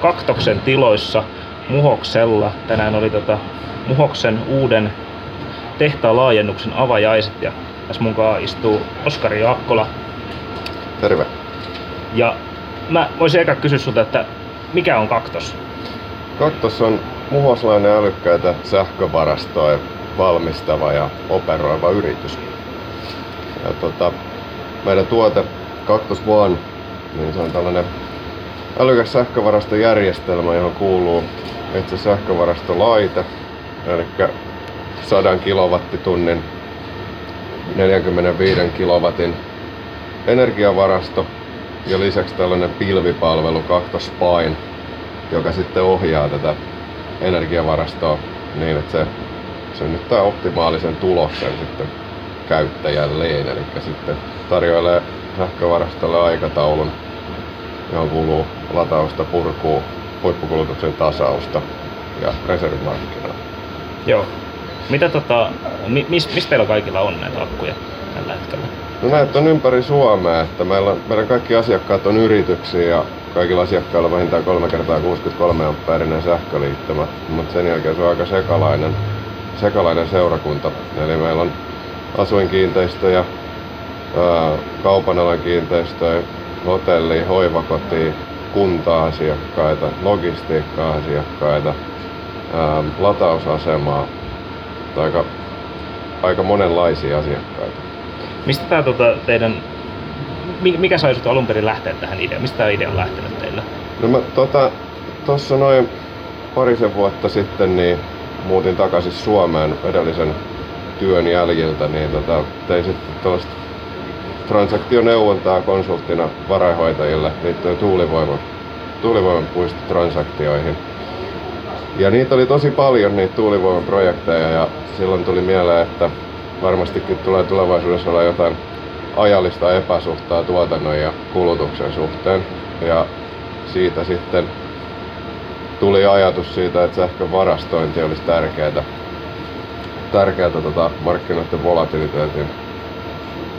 Kaktoksen tiloissa Muhoksella. Tänään oli tota, Muhoksen uuden tehtaan laajennuksen avajaiset ja tässä mukaan istuu Oskari Jaakkola.
Terve.
Ja mä voisin eka kysyä sulta, että mikä on Kaktos?
Kaktos on muhoslainen älykkäitä sähkövarastoja valmistava ja operoiva yritys. Ja tota, meidän tuote Kaktos One, niin se on tällainen älykäs sähkövarastojärjestelmä, johon kuuluu itse sähkövarastolaite, eli 100 kilowattitunnin 45 kilowatin energiavarasto ja lisäksi tällainen pilvipalvelu Kaktos Spine, joka sitten ohjaa tätä energiavarastoa niin, että se synnyttää optimaalisen tuloksen sitten käyttäjälleen. Eli sitten tarjoilee sähkövarastolle aikataulun, johon kuuluu latausta, purkua, huippukulutuksen tasausta ja reservimarkkinaa.
Joo. Mitä tota, mi, mis, mistä teillä kaikilla on näitä akkuja tällä hetkellä?
No näitä on ympäri Suomea, että meillä, on- meidän kaikki asiakkaat on yrityksiä ja kaikilla asiakkailla vähintään 3 kertaa 63 ampeerinen sähköliittymä, mutta sen jälkeen se on aika sekalainen, sekalainen seurakunta. Eli meillä on asuinkiinteistöjä, kaupan kiinteistöjä, hotelli, hoivakoti, kunta-asiakkaita, logistiikka-asiakkaita, latausasemaa, aika, aika monenlaisia asiakkaita.
Mistä tää tota, teidän, mi- mikä sai sut alun perin lähteä tähän ideaan? Mistä tämä idea on lähtenyt teillä?
No mä tota, tossa noin parisen vuotta sitten niin muutin takaisin Suomeen edellisen työn jäljiltä, niin tota, tein sitten tällaista transaktioneuvontaa konsulttina varainhoitajille liittyen tuulivoiman, tuulivoiman puistotransaktioihin. Ja niitä oli tosi paljon, niitä tuulivoiman projekteja, ja silloin tuli mieleen, että varmastikin tulee tulevaisuudessa olla jotain ajallista epäsuhtaa tuotannon ja kulutuksen suhteen. Ja siitä sitten tuli ajatus siitä, että sähkön varastointi olisi tärkeää, tärkeää tota, markkinoiden volatiliteetin,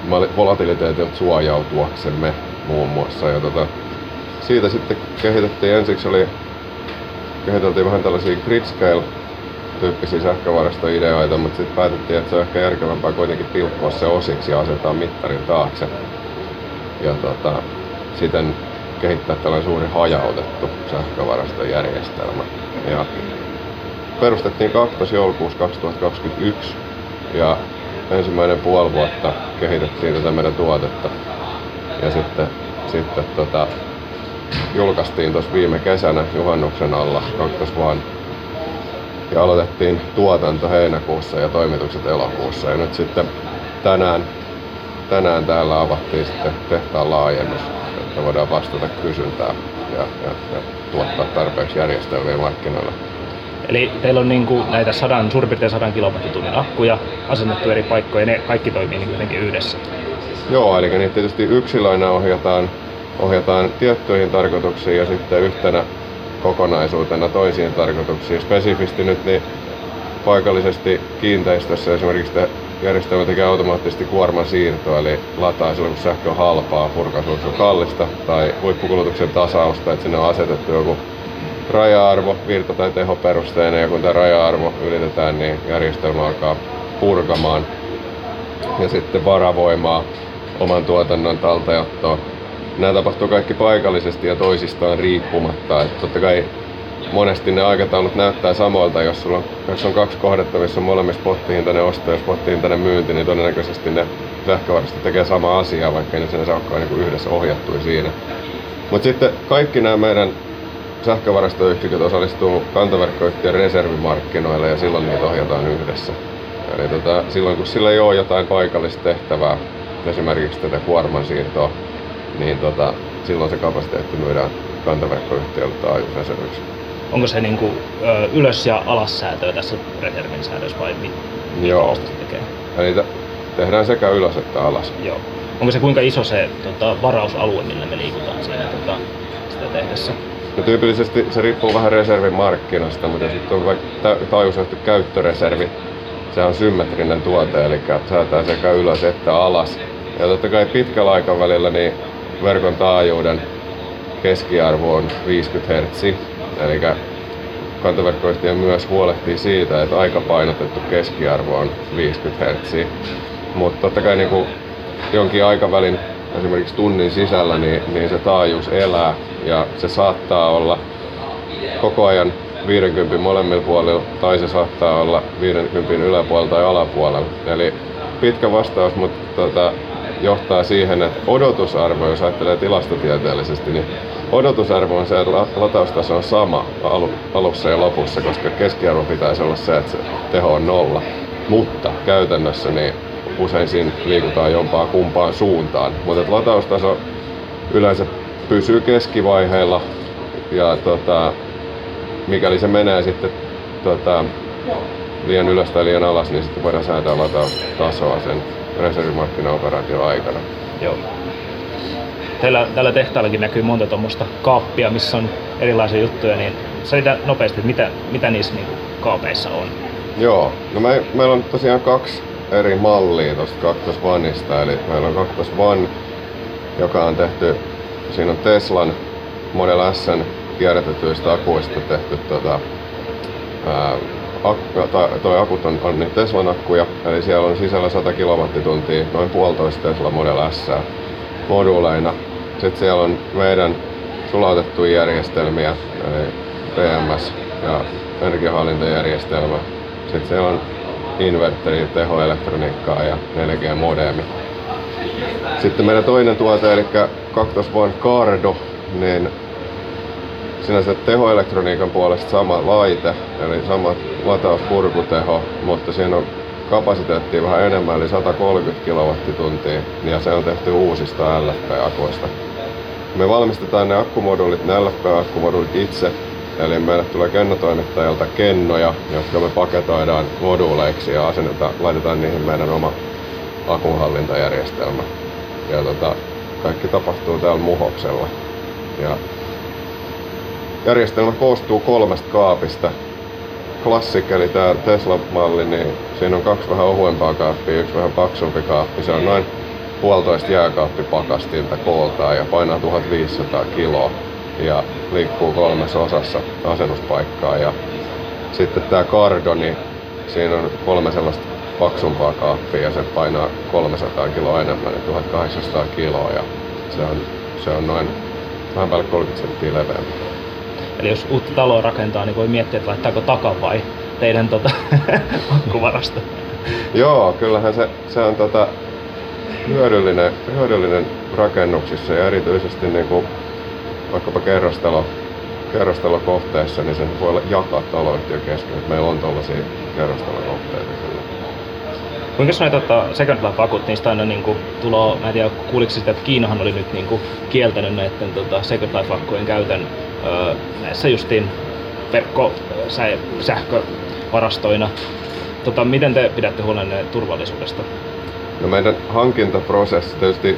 volatiliteetin suojautuaksemme muun muassa. Ja tota, siitä sitten kehitettiin ensiksi oli, kehiteltiin vähän tällaisia gridscale tyyppisiä sähkövarastoideoita, mutta sitten päätettiin, että se on ehkä järkevämpää kuitenkin pilkkoa se osiksi ja asentaa mittarin taakse. Ja tota, siten kehittää tällainen suuri hajautettu sähkövarastojärjestelmä. Ja perustettiin Kaktos joulukuussa 2021 ja ensimmäinen puoli vuotta kehitettiin tätä meidän tuotetta. Ja sitten, sitten tota, julkaistiin tuossa viime kesänä juhannuksen alla Kaktos vaan ja aloitettiin tuotanto heinäkuussa ja toimitukset elokuussa. Ja nyt sitten tänään, tänään täällä avattiin sitten tehtaan laajennus, että voidaan vastata kysyntään ja, ja, ja tuottaa tarpeeksi järjestelmiä markkinoilla.
Eli teillä on niinku näitä sadan, suurin piirtein 100 kilowattitunnin akkuja asennettu eri paikkoja ja ne kaikki toimii niinku jotenkin yhdessä.
Joo, eli niitä tietysti yksilöinä ohjataan, ohjataan tiettyihin tarkoituksiin ja sitten yhtenä kokonaisuutena toisiin tarkoituksiin. Spesifisti nyt niin paikallisesti kiinteistössä esimerkiksi te järjestelmä tekee automaattisesti kuorman siirtoa, eli lataa silloin kun sähkö on halpaa, purkaisuus on kallista, tai huippukulutuksen tasausta, että sinne on asetettu joku raja-arvo, virta- tai tehoperusteinen, ja kun tämä raja-arvo ylitetään, niin järjestelmä alkaa purkamaan. Ja sitten varavoimaa, oman tuotannon talteenottoa. Nämä tapahtuu kaikki paikallisesti ja toisistaan riippumatta. Että totta kai monesti ne aikataulut näyttää samoilta, jos sulla on, jos on kaksi kohdetta, missä on molemmissa pottihintainen osto ja pottihintainen myynti, niin todennäköisesti ne sähkövarastot tekee sama asiaa, vaikka ne sinänsä olekaan niin yhdessä ohjattui siinä. Mutta sitten kaikki nämä meidän sähkövarastoyksiköt osallistuu kantaverkkoyhtiön reservimarkkinoille ja silloin niitä ohjataan yhdessä. Eli tota, silloin kun sillä ei ole jotain paikallista tehtävää, esimerkiksi tätä kuormansiirtoa, niin tota, silloin se kapasiteetti myydään kantaverkkoyhtiölle taajuusreserviksi.
Onko se niinku, ö, ylös- ja alassäätöä tässä reservin säädössä vai mi-
Joo.
se tekee?
Eli te- tehdään sekä ylös että alas.
Joo. Onko se kuinka iso se tota, varausalue, millä me liikutaan siinä tota, sitä tehdessä?
No tyypillisesti se riippuu vähän reservin markkinasta, mutta sitten on vaikka taajuusjohtu käyttöreservi, se on symmetrinen tuote, eli säätää sekä ylös että alas. Ja totta kai pitkällä aikavälillä niin verkon taajuuden keskiarvo on 50 Hz, eli kantaverkkoyhtiö myös huolehtii siitä, että aika painotettu keskiarvo on 50 Hz. Mutta totta kai niin jonkin aikavälin, esimerkiksi tunnin sisällä, niin, niin se taajuus elää ja se saattaa olla koko ajan 50 molemmilla puolilla tai se saattaa olla 50 yläpuolella tai alapuolella. Eli pitkä vastaus, mutta tota, johtaa siihen, että odotusarvo, jos ajattelee tilastotieteellisesti, niin odotusarvo on se, että la- lataustaso on sama alu, alussa ja lopussa, koska keskiarvo pitäisi olla se, että se teho on nolla. Mutta käytännössä niin usein siinä liikutaan jompaa kumpaan suuntaan. Mutta lataustaso yleensä pysyy keskivaiheilla ja tota, mikäli se menee sitten tota, liian ylös tai liian alas, niin sitten voidaan säätää lataustasoa sen reservimarkkinaoperaation aikana.
Joo. Teillä, tällä tehtaallakin näkyy monta tuommoista kaappia, missä on erilaisia juttuja, niin selitä nopeasti, että mitä, mitä niissä niinku kaapeissa on.
Joo, no me, meillä on tosiaan kaksi eri mallia tuosta Oneista, eli meillä on One, joka on tehty, siinä on Teslan Model Sn kierrätetyistä akuista tehty tota, ää, ak, tai, toi akut on, on niin Teslan akkuja, eli siellä on sisällä 100 kilowattituntia, noin puolitoista Tesla Model S moduuleina. Sitten siellä on meidän sulautettuja järjestelmiä, eli PMS ja energiahallintajärjestelmä. Sitten siellä on inverteri, tehoelektroniikkaa ja 4G-modeemi. Sitten meidän toinen tuote, eli Cactus One Cardo, niin sinänsä tehoelektroniikan puolesta sama laite, eli sama latauspurkuteho, mutta siinä on kapasiteettia vähän enemmän, eli 130 kilowattituntia, ja se on tehty uusista LFP-akuista. Me valmistetaan ne akkumoduulit, ne LFP-akkumoduulit itse, eli meille tulee kennotoimittajalta kennoja, jotka me paketoidaan moduuleiksi ja asennetaan, laitetaan niihin meidän oma akunhallintajärjestelmä. Ja tota, kaikki tapahtuu täällä muhoksella. Ja järjestelmä koostuu kolmesta kaapista. Classic eli tämä Tesla-malli, niin siinä on kaksi vähän ohuempaa kaappia, yksi vähän paksumpi kaappi. Se on noin puolitoista jääkaappipakastinta kooltaan ja painaa 1500 kiloa ja liikkuu kolmessa osassa asennuspaikkaa. Ja sitten tämä Cardo, niin siinä on kolme sellaista paksumpaa kaappia ja se painaa 300 kiloa enemmän, eli 1800 kiloa ja se on, se on noin vähän päälle 30 senttiä leveämpi.
Eli jos uutta taloa rakentaa, niin voi miettiä, että laittaako takan vai teidän tota, akkuvarasto.
Joo, kyllähän se, se on tota, hyödyllinen, hyödyllinen rakennuksissa ja erityisesti niin kuin vaikkapa kerrostalo, kerrostalokohteessa, niin sen voi olla jakaa taloyhtiön kesken. että Meillä on tuollaisia kerrostalokohteita.
Kuinka noin tota, Second Life-akut, niistä aina niinku tulo, mä en tiedä kuuliko sitä, että Kiinahan oli nyt niinku kieltänyt näiden tota, Second Life-akkujen käytön öö, näissä justiin verkko, sä, sähkövarastoina. Tota, miten te pidätte huolen turvallisuudesta?
No meidän hankintaprosessi tietysti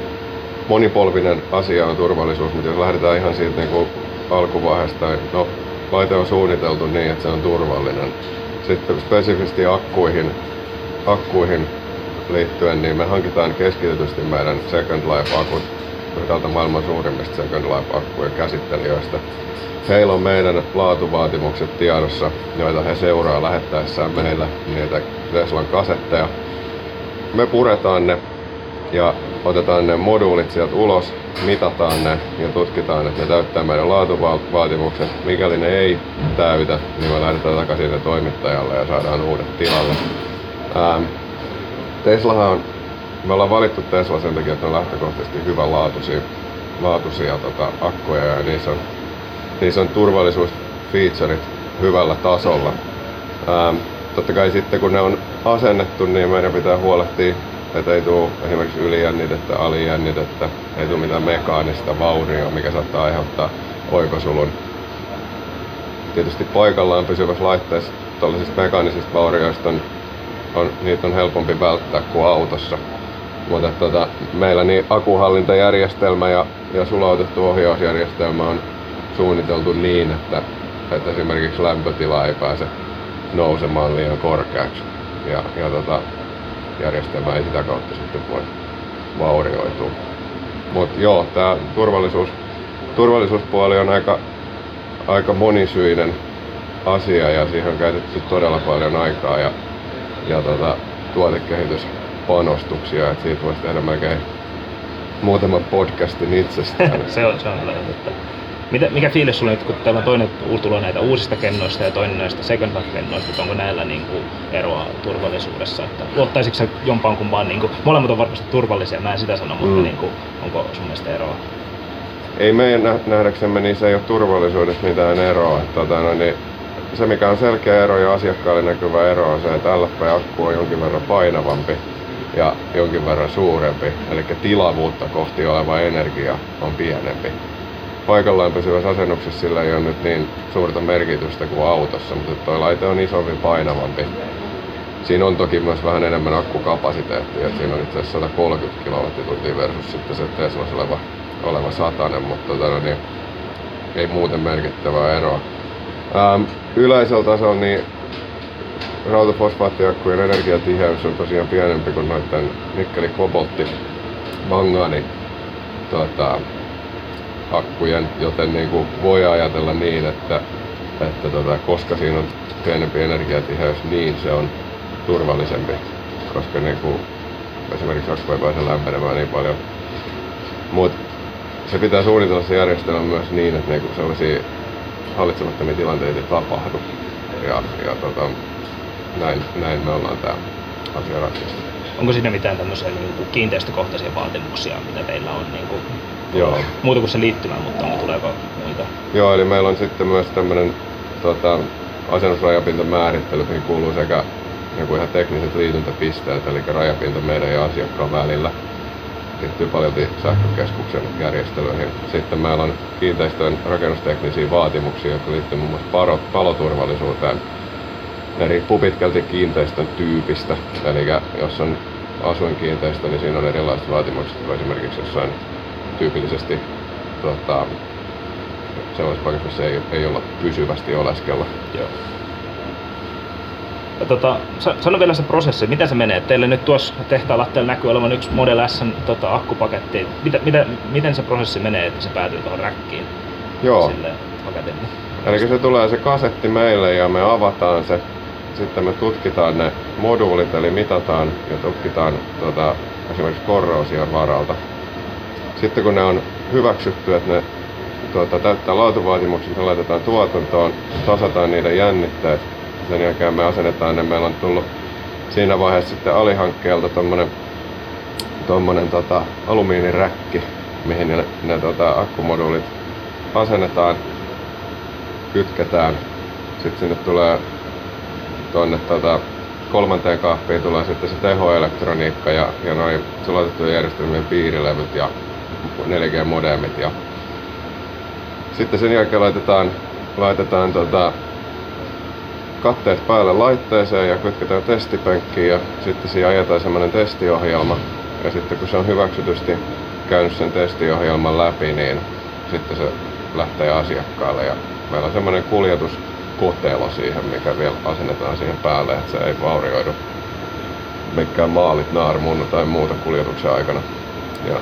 monipolvinen asia on turvallisuus, mutta jos lähdetään ihan siitä niin kuin alkuvaiheesta, niin no, laite on suunniteltu niin, että se on turvallinen. Sitten spesifisti akkuihin, akkuihin liittyen, niin me hankitaan keskitetysti meidän Second Life-akut yhdeltä maailman suurimmista Second Life-akkujen käsittelijöistä. Heillä on meidän laatuvaatimukset tiedossa, joita he seuraa lähettäessään meille niitä Teslan kasetteja. Me puretaan ne ja otetaan ne moduulit sieltä ulos, mitataan ne ja tutkitaan, että ne täyttää meidän laatuvaatimukset. Mikäli ne ei täytä, niin me lähdetään takaisin toimittajalle ja saadaan uudet tilalle. Ähm, Teslahan on, me ollaan valittu Tesla sen takia, että on lähtökohtaisesti hyvän laatuisia, tota, akkuja ja niissä on, niissä on turvallisuusfeaturet hyvällä tasolla. Ähm, totta kai sitten kun ne on asennettu, niin meidän pitää huolehtia että ei tule esimerkiksi ylijännitettä, alijännitettä, ei tule mitään mekaanista vaurioa, mikä saattaa aiheuttaa oikosulun. Tietysti paikallaan pysyvässä laitteessa tuollaisista mekaanisista vaurioista on, on, niitä on helpompi välttää kuin autossa. Mutta tota, meillä niin akuhallintajärjestelmä ja, ja sulautettu ohjausjärjestelmä on suunniteltu niin, että, että esimerkiksi lämpötila ei pääse nousemaan liian korkeaksi. Ja, ja tota, järjestelmä ei sitä kautta sitten voi vaurioitua. Mutta joo, tämä turvallisuus, turvallisuuspuoli on aika, aika monisyinen asia ja siihen on käytetty todella paljon aikaa ja, ja tota, tuotekehityspanostuksia, että siitä voisi tehdä melkein muutaman podcastin itsestään.
se on, se on kyllä totta. Mitä, mikä fiilis sulla nyt, kun täällä on toinen tulo näitä uusista kennoista ja toinen näistä second kennoista, että onko näillä niin kuin eroa turvallisuudessa? Että luottaisitko sä jompaan kumpaan, niin kuin, molemmat on varmasti turvallisia, mä en sitä sano, mutta
Mm.
niin kuin, onko sun mielestä eroa?
ei meidän nä- nähdäksemme niissä ei ole turvallisuudessa mitään eroa. Tota, no, niin se mikä on selkeä ero ja asiakkaalle näkyvä ero on se, että LFP-akku on jonkin verran painavampi ja jonkin verran suurempi. Eli tilavuutta kohti oleva energia on pienempi. Paikallaan pysyvässä asennuksessa sillä ei ole nyt niin suurta merkitystä kuin autossa, mutta tuo laite on isompi painavampi. Siinä on toki myös vähän enemmän akkukapasiteettia, että siinä on itse asiassa 130 kWh versus sitten se Teslas oleva, oleva satanen, mutta tota, no niin, ei muuten merkittävää eroa. Ähm, yleisellä tasolla niin rautafosfaattiakkujen energiatiheys on tosiaan pienempi kuin noiden nikkeli, koboltti, mangaani tota, akkujen, joten niin kuin voi ajatella niin, että, että tota, koska siinä on pienempi energiatiheys, niin se on turvallisempi, koska niin kuin, esimerkiksi akku ei pääse lämpenemään niin paljon. Mutta se pitää suunnitella se järjestelmä myös niin, että niinku sellaisia hallitsemattomia tilanteita ei tapahdu. Ja, ja tota, näin, näin me ollaan tämä asia ratkaistu.
Onko siinä mitään tämmöisiä niin kuin kiinteistökohtaisia vaatimuksia, mitä teillä on niin kuin,
Joo.
muuta kuin se liittymä, mutta onko tuleeko muita?
Joo, eli meillä on sitten myös tämmöinen tota, asennusrajapintamäärittely, mihin kuuluu sekä niin ihan tekniset liityntäpisteet, eli rajapinta meidän ja asiakkaan välillä. Liittyy paljon sähkökeskuksen järjestelyihin. Sitten meillä on kiinteistön rakennusteknisiä vaatimuksia, jotka liittyy muun muassa paloturvallisuuteen. Ne riippuu pitkälti kiinteistön tyypistä. Eli jos on asuinkiinteistö, niin siinä on erilaiset vaatimukset kuin esimerkiksi jossain tyypillisesti tota, sellaisessa paikassa, missä ei, ei olla pysyvästi oleskella.
Joo. Tota, sa- sano vielä se prosessi, miten se menee? Teille nyt tuossa tehtaalla teillä näkyy olevan yksi Model S tota, akkupaketti. Mitä, mitä, miten se prosessi menee, että se päätyy tuohon räkkiin?
Joo.
Sille paketille.
Eli se tulee se kasetti meille ja me avataan se. Sitten me tutkitaan ne moduulit, eli mitataan ja tutkitaan tota, esimerkiksi korroosion varalta. Sitten kun ne on hyväksytty, että ne tuota, täyttää laatuvaatimukset, ne laitetaan tuotantoon, tasataan niiden jännitteet. Sen jälkeen me asennetaan ne. Meillä on tullut siinä vaiheessa sitten alihankkeelta tommonen, tommonen tota, alumiiniräkki, mihin ne, ne tota, akkumoduulit asennetaan, kytketään. Sitten sinne tulee tuonne tota, kolmanteen kahpiin tulee sitten se tehoelektroniikka ja, ja noin sulautettujen järjestelmien piirilevyt ja 4G-modemit. Ja sitten sen jälkeen laitetaan, laitetaan tota, katteet päälle laitteeseen ja kytketään testipenkkiin ja sitten siihen ajetaan semmoinen testiohjelma. Ja sitten kun se on hyväksytysti käynyt sen testiohjelman läpi, niin sitten se lähtee asiakkaalle ja meillä on semmoinen kuljetuskotelo siihen, mikä vielä asennetaan siihen päälle, että se ei vaurioidu mikään maalit, naarmunnu tai muuta kuljetuksen aikana. Ja,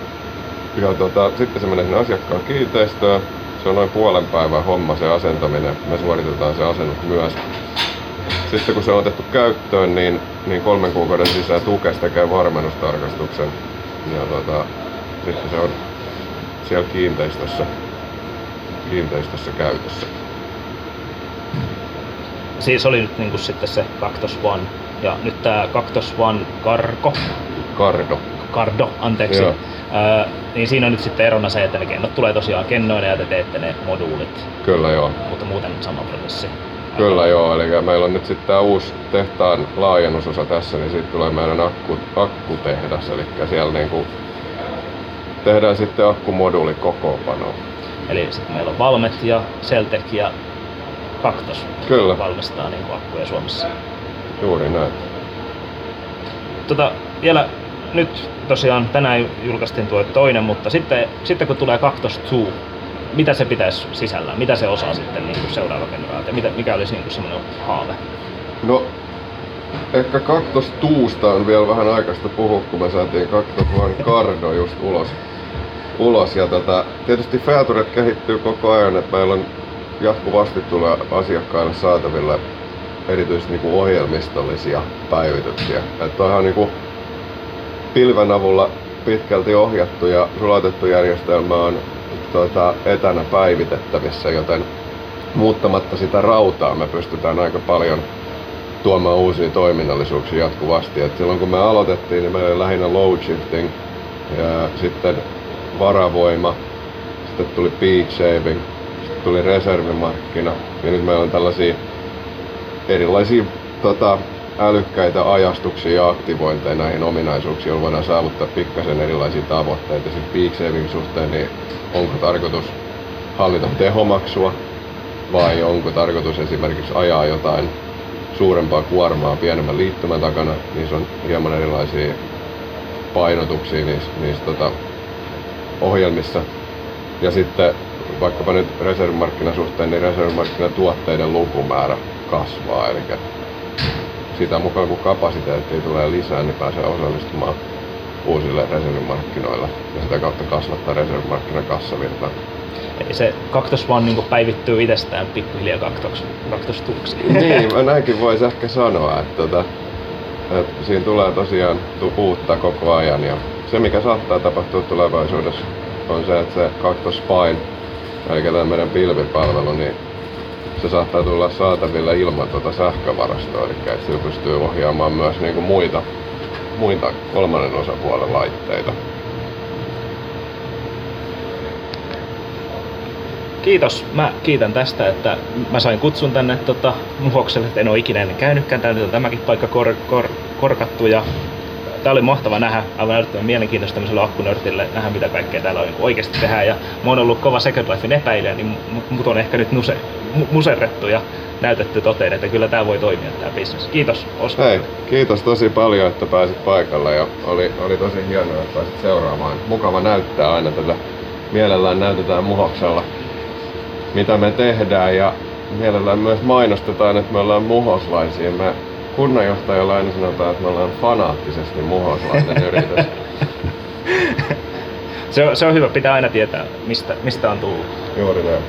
ja tota, sitten se menee sinne asiakkaan kiinteistöön. Se on noin puolen päivän homma se asentaminen. Me suoritetaan se asennus myös. Sitten kun se on otettu käyttöön, niin, niin kolmen kuukauden sisään Tukes tekee varmennustarkastuksen. Ja tota, sitten se on siellä kiinteistössä, kiinteistössä käytössä.
Siis oli nyt niin kuin sitten se Cactus One ja nyt tämä Cactus One Cargo.
Cardo.
Cardo, anteeksi.
Joo.
Ää, niin siinä on nyt sitten erona se, että ne kennot tulee tosiaan kennoina ja te teette ne moduulit,
Kyllä joo.
mutta muuten sama prosessi.
Kyllä joo, eli meillä on nyt sitten tämä uusi tehtaan laajennusosa tässä, niin siitä tulee meidän akku, akkutehdas, eli siellä niinku tehdään sitten akkumoduuli kokoonpano.
Eli sitten meillä on Valmet ja Celtec ja Kaktos
Kyllä.
valmistaa niin akkuja Suomessa.
Juuri näin.
Tota, vielä nyt tosiaan tänään julkaistiin tuo toinen, mutta sitten, sitten kun tulee Kaktos 2, mitä se pitäisi sisällään? Mitä se osaa sitten niin kuin seuraava generaatio? Mitä, mikä olisi niin kuin semmoinen haave?
No, ehkä Kaktos Tuusta on vielä vähän aikaista puhua, kun me saatiin Kaktos One Cardo just ulos. ulos. Ja tota, tietysti featuret kehittyy koko ajan, että meillä on jatkuvasti tulee asiakkaille saataville erityisesti niin kuin ohjelmistollisia päivityksiä. Että on niin kuin pilven avulla pitkälti ohjattu ja sulatettu järjestelmä on tuota, etänä päivitettävissä, joten muuttamatta sitä rautaa me pystytään aika paljon tuomaan uusia toiminnallisuuksia jatkuvasti. Et silloin kun me aloitettiin, niin meillä oli lähinnä load shifting ja sitten varavoima, sitten tuli peak shaving, sitten tuli reservimarkkina ja nyt meillä on tällaisia erilaisia tota, älykkäitä ajastuksia ja aktivointeja näihin ominaisuuksiin, joilla voidaan saavuttaa pikkasen erilaisia tavoitteita. Sitten peak saving suhteen, niin onko tarkoitus hallita tehomaksua vai onko tarkoitus esimerkiksi ajaa jotain suurempaa kuormaa pienemmän liittymän takana, niin se on hieman erilaisia painotuksia niissä, niissä tota, ohjelmissa. Ja sitten vaikkapa nyt reservimarkkinasuhteen, niin reservimarkkinatuotteiden lukumäärä kasvaa. Eli sitä mukaan kun kapasiteettia tulee lisää, niin pääsee osallistumaan uusille reservimarkkinoille ja sitä kautta kasvattaa reservimarkkinan kassavirtaa.
Eli se kaktos vaan niin päivittyy itsestään pikkuhiljaa kaktos, kaktostuuksi.
niin, näinkin voisi ehkä sanoa, että, että, että siinä tulee tosiaan uutta koko ajan ja se mikä saattaa tapahtua tulevaisuudessa on se, että se kaktos Spine, eli tämä meidän pilvipalvelu, niin se saattaa tulla saataville ilman tuota sähkövarastoa, eli sillä pystyy ohjaamaan myös niin kuin muita, muita kolmannen osapuolen laitteita.
Kiitos. Mä kiitän tästä, että mä sain kutsun tänne tota, Muhokselle, en ole ikinä ennen käynytkään. Tämäkin paikka kor, kor, korkattu ja tää oli mahtava nähdä, aivan älyttömän mielenkiintoista tämmöiselle akkunörtille nähdä mitä kaikkea täällä on, oikeasti tehdään. Ja mä oon ollut kova Second Lifein epäilijä, niin mut on ehkä nyt muse, muserrettu ja näytetty toteen, että kyllä tämä voi toimia tämä bisnes. Kiitos Oskar.
Hei, kiitos tosi paljon, että pääsit paikalle ja oli, oli tosi hienoa, että pääsit seuraamaan. Mukava näyttää aina tätä. Mielellään näytetään muhoksella, mitä me tehdään ja mielellään myös mainostetaan, että me ollaan muhoslaisia. Me kunnanjohtajalla aina sanotaan, että me ollaan fanaattisesti muhoslainen yritys.
se, on, se on hyvä, pitää aina tietää, mistä, mistä on tullut.
Juuri näin.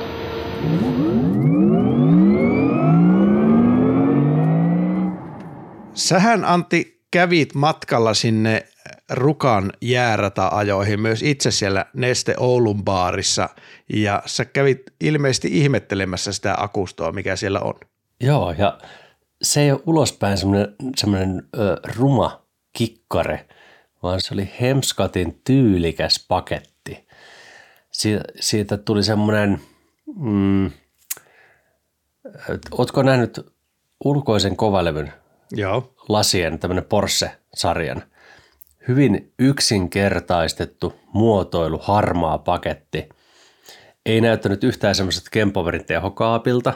Sähän Antti kävit matkalla sinne Rukan jäärata-ajoihin myös itse siellä Neste Oulun baarissa ja sä kävit ilmeisesti ihmettelemässä sitä akustoa, mikä siellä on.
Joo, ja se ei ole ulospäin semmoinen, semmoinen ö, ruma kikkare, vaan se oli Hemskatin tyylikäs paketti. Siitä, siitä tuli semmoinen, mm, ootko nähnyt ulkoisen kovalevyn
Joo.
lasien, tämmöinen Porsche-sarjan. Hyvin yksinkertaistettu muotoilu, harmaa paketti. Ei näyttänyt yhtään semmoiset Kempoverin tehokaapilta,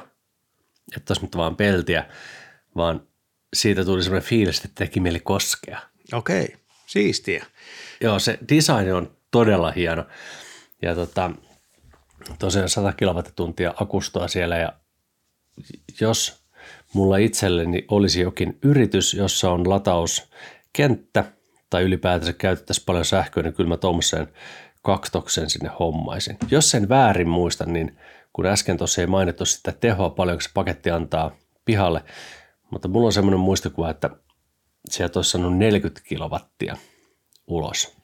että olisi nyt vaan peltiä, vaan siitä tuli semmoinen fiilis, että teki mieli koskea.
Okei, siistiä.
Joo, se design on todella hieno. Ja tota, tosiaan 100 kilowattituntia akustoa siellä ja jos mulla itselleni olisi jokin yritys, jossa on latauskenttä tai ylipäätänsä käytettäisiin paljon sähköä, niin kyllä mä tuommoisen kaktoksen sinne hommaisin. Jos sen väärin muistan, niin kun äsken tuossa ei mainittu sitä tehoa paljonko se paketti antaa pihalle, mutta mulla on semmoinen muistikuva, että sieltä olisi sanonut 40 kilowattia ulos.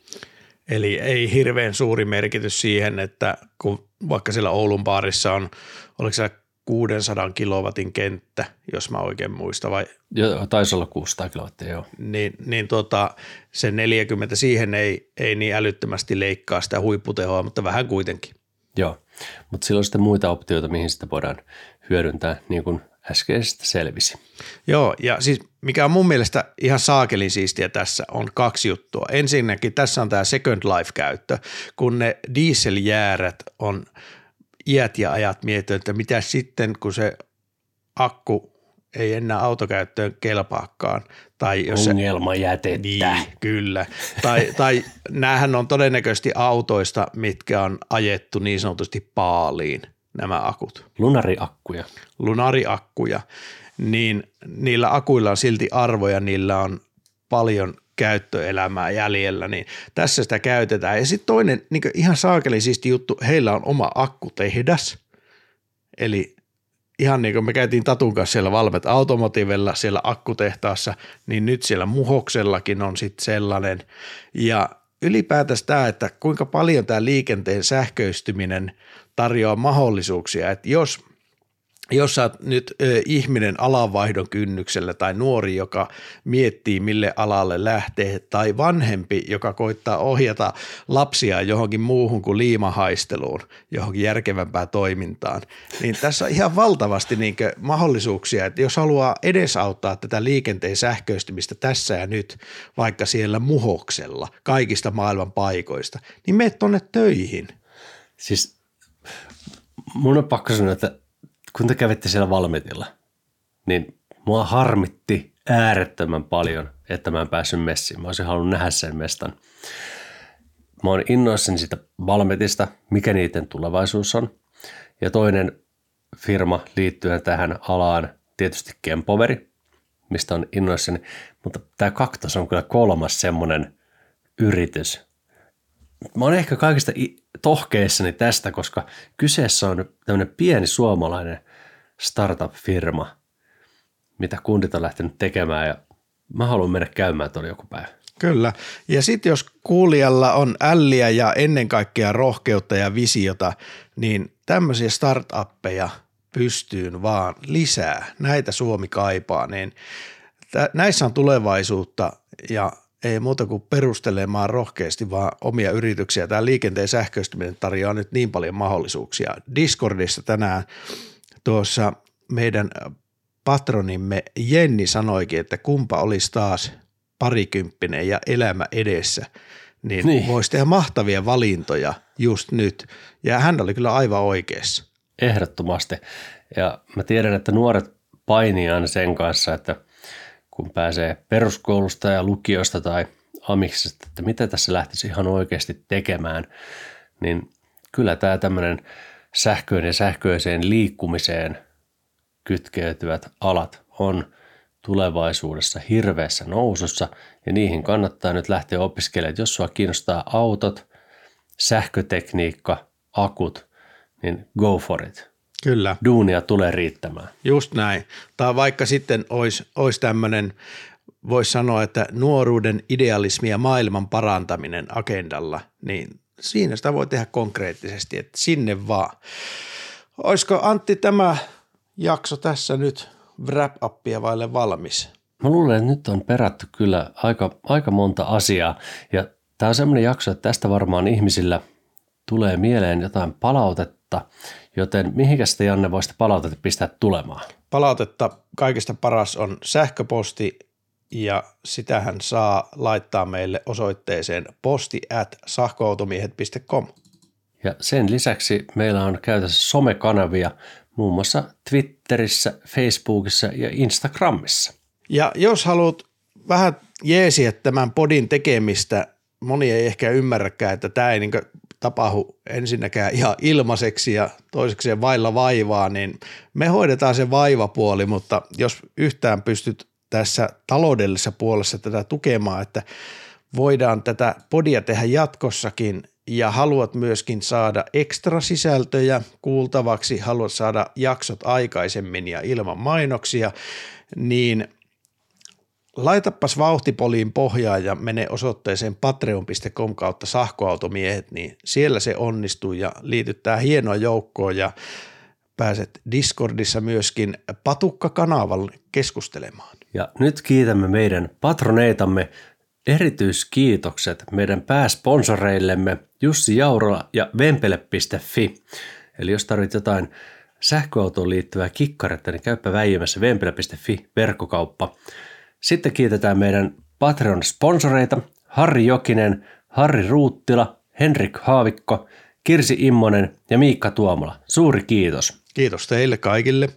Eli ei hirveän suuri merkitys siihen, että kun vaikka siellä Oulun baarissa on, oliko se 600 kilowatin kenttä, jos mä oikein muistan, vai?
Joo, taisi olla 600 kilowattia, joo.
Niin, niin tota, se 40 siihen ei, ei niin älyttömästi leikkaa sitä huipputehoa, mutta vähän kuitenkin.
Joo, mutta sillä on sitten muita optioita, mihin sitä voidaan hyödyntää, niin kuin äskeisestä selvisi.
Joo, ja siis mikä on mun mielestä ihan saakelin siistiä tässä on kaksi juttua. Ensinnäkin tässä on tämä Second Life-käyttö, kun ne dieseljäärät on iät ja ajat miettinyt, että mitä sitten, kun se akku ei enää autokäyttöön kelpaakaan. Tai jos se,
Ongelmajätettä.
niin, kyllä. Tai, tai näähän on todennäköisesti autoista, mitkä on ajettu niin sanotusti paaliin, nämä akut.
Lunariakkuja.
Lunariakkuja, niin niillä akuilla on silti arvoja, niillä on paljon käyttöelämää jäljellä, niin tässä sitä käytetään. Ja sitten toinen niin ihan saakeli siisti juttu, heillä on oma akkutehdas, eli ihan niin kuin me käytiin Tatun kanssa siellä Valmet Automotivella siellä akkutehtaassa, niin nyt siellä Muhoksellakin on sitten sellainen. Ja ylipäätänsä tämä, että kuinka paljon tämä liikenteen sähköistyminen tarjoaa mahdollisuuksia, että jos jos sä oot nyt ö, ihminen alanvaihdon kynnyksellä tai nuori, joka miettii mille alalle lähtee, tai vanhempi, joka koittaa ohjata lapsia johonkin muuhun kuin liimahaisteluun, johonkin järkevämpään toimintaan, niin tässä on ihan valtavasti niin mahdollisuuksia, että jos haluaa edesauttaa tätä liikenteen sähköistymistä tässä ja nyt, vaikka siellä muhoksella kaikista maailman paikoista, niin mene tuonne töihin.
Siis mun on pakko sanoa, että kun te kävitte siellä Valmetilla, niin mua harmitti äärettömän paljon, että mä en päässyt messiin. Mä olisin halunnut nähdä sen mestan. Mä oon innoissani siitä Valmetista, mikä niiden tulevaisuus on. Ja toinen firma liittyen tähän alaan, tietysti Kempoveri, mistä on innoissani. Mutta tämä Kaktos on kyllä kolmas semmoinen yritys. Mä oon ehkä kaikista tohkeissani tästä, koska kyseessä on tämmöinen pieni suomalainen startup-firma, mitä kundit on lähtenyt tekemään ja mä haluan mennä käymään tuolla joku päivä.
Kyllä. Ja sitten jos kuulijalla on älliä ja ennen kaikkea rohkeutta ja visiota, niin tämmöisiä startuppeja pystyyn vaan lisää. Näitä Suomi kaipaa, niin näissä on tulevaisuutta ja ei muuta kuin perustelemaan rohkeasti vaan omia yrityksiä. Tämä liikenteen sähköistyminen tarjoaa nyt niin paljon mahdollisuuksia. Discordissa tänään tuossa meidän patronimme Jenni sanoikin, että kumpa olisi taas parikymppinen ja elämä edessä, niin, niin. voisi tehdä mahtavia valintoja just nyt. Ja hän oli kyllä aivan oikeassa.
Ehdottomasti. Ja mä tiedän, että nuoret painii aina sen kanssa, että kun pääsee peruskoulusta ja lukiosta tai amiksesta, että mitä tässä lähtisi ihan oikeasti tekemään, niin kyllä tämä tämmöinen sähköön ja sähköiseen liikkumiseen kytkeytyvät alat on tulevaisuudessa hirveässä nousussa ja niihin kannattaa nyt lähteä opiskelemaan. Jos sua kiinnostaa autot, sähkötekniikka, akut, niin go for it.
Kyllä.
Duunia tulee riittämään.
Just näin. Tai vaikka sitten olisi, olisi tämmöinen, voisi sanoa, että nuoruuden idealismi ja maailman parantaminen agendalla, niin siinä sitä voi tehdä konkreettisesti, että sinne vaan. Olisiko Antti tämä jakso tässä nyt wrap-upia vaille valmis?
Mä luulen, että nyt on perätty kyllä aika, aika monta asiaa ja tämä on semmoinen jakso, että tästä varmaan ihmisillä tulee mieleen jotain palautetta, joten mihinkäs te Janne voisitte palautetta pistää tulemaan?
Palautetta kaikista paras on sähköposti ja sitähän saa laittaa meille osoitteeseen posti at.
Ja sen lisäksi meillä on käytössä somekanavia muun muassa Twitterissä, Facebookissa ja Instagramissa.
Ja jos haluat vähän jeesiä tämän podin tekemistä, moni ei ehkä ymmärräkään, että tämä ei niin tapahdu ensinnäkään ihan ilmaiseksi ja toisekseen vailla vaivaa, niin me hoidetaan se vaivapuoli, mutta jos yhtään pystyt tässä taloudellisessa puolessa tätä tukemaan, että voidaan tätä podia tehdä jatkossakin ja haluat myöskin saada ekstra sisältöjä kuultavaksi, haluat saada jaksot aikaisemmin ja ilman mainoksia, niin laitapas vauhtipoliin pohjaa ja mene osoitteeseen patreon.com kautta sahkoautomiehet, niin siellä se onnistuu ja liityttää hienoa joukkoa ja pääset Discordissa myöskin Patukka-kanavalle keskustelemaan.
Ja nyt kiitämme meidän patroneitamme. Erityiskiitokset meidän pääsponsoreillemme Jussi Jaurola ja Vempele.fi. Eli jos tarvit jotain sähköautoon liittyvää kikkaretta, niin käyppä väijymässä vempelä.fi verkkokauppa. Sitten kiitetään meidän Patreon-sponsoreita Harri Jokinen, Harri Ruuttila, Henrik Haavikko, Kirsi Immonen ja Miikka Tuomola. Suuri kiitos.
Kiitos teille kaikille.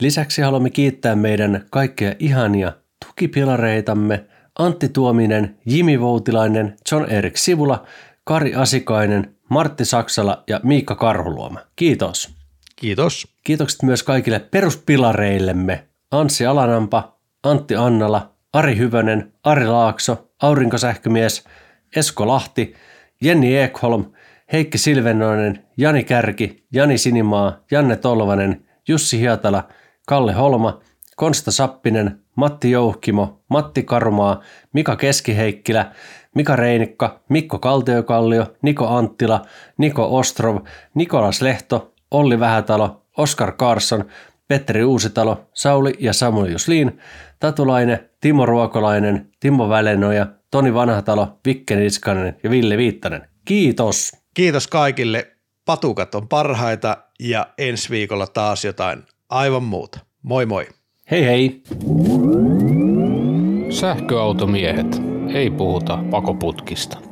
Lisäksi haluamme kiittää meidän kaikkia ihania tukipilareitamme Antti Tuominen, Jimi Voutilainen, John Erik Sivula, Kari Asikainen, Martti Saksala ja Miikka Karhuluoma. Kiitos.
Kiitos.
Kiitokset myös kaikille peruspilareillemme Anssi Alanampa, Antti Annala, Ari Hyvönen, Ari Laakso, Aurinkosähkömies, Esko Lahti, Jenni Ekholm, Heikki Silvennoinen, Jani Kärki, Jani Sinimaa, Janne Tolvanen, Jussi Hietala, Kalle Holma, Konsta Sappinen, Matti Jouhkimo, Matti Karumaa, Mika Keskiheikkilä, Mika Reinikka, Mikko Kaltiokallio, Niko Anttila, Niko Ostrov, Nikolas Lehto, Olli Vähätalo, Oskar Karsson, Petteri Uusitalo, Sauli ja Samuel Juslin, Tatulainen, Timo Ruokolainen, Timo Välenoja, Toni Vanhatalo, Vikke Niskanen ja Ville Viittanen. Kiitos!
Kiitos kaikille. Patukat on parhaita ja ensi viikolla taas jotain aivan muuta. Moi moi!
Hei hei!
Sähköautomiehet. Ei puhuta pakoputkista.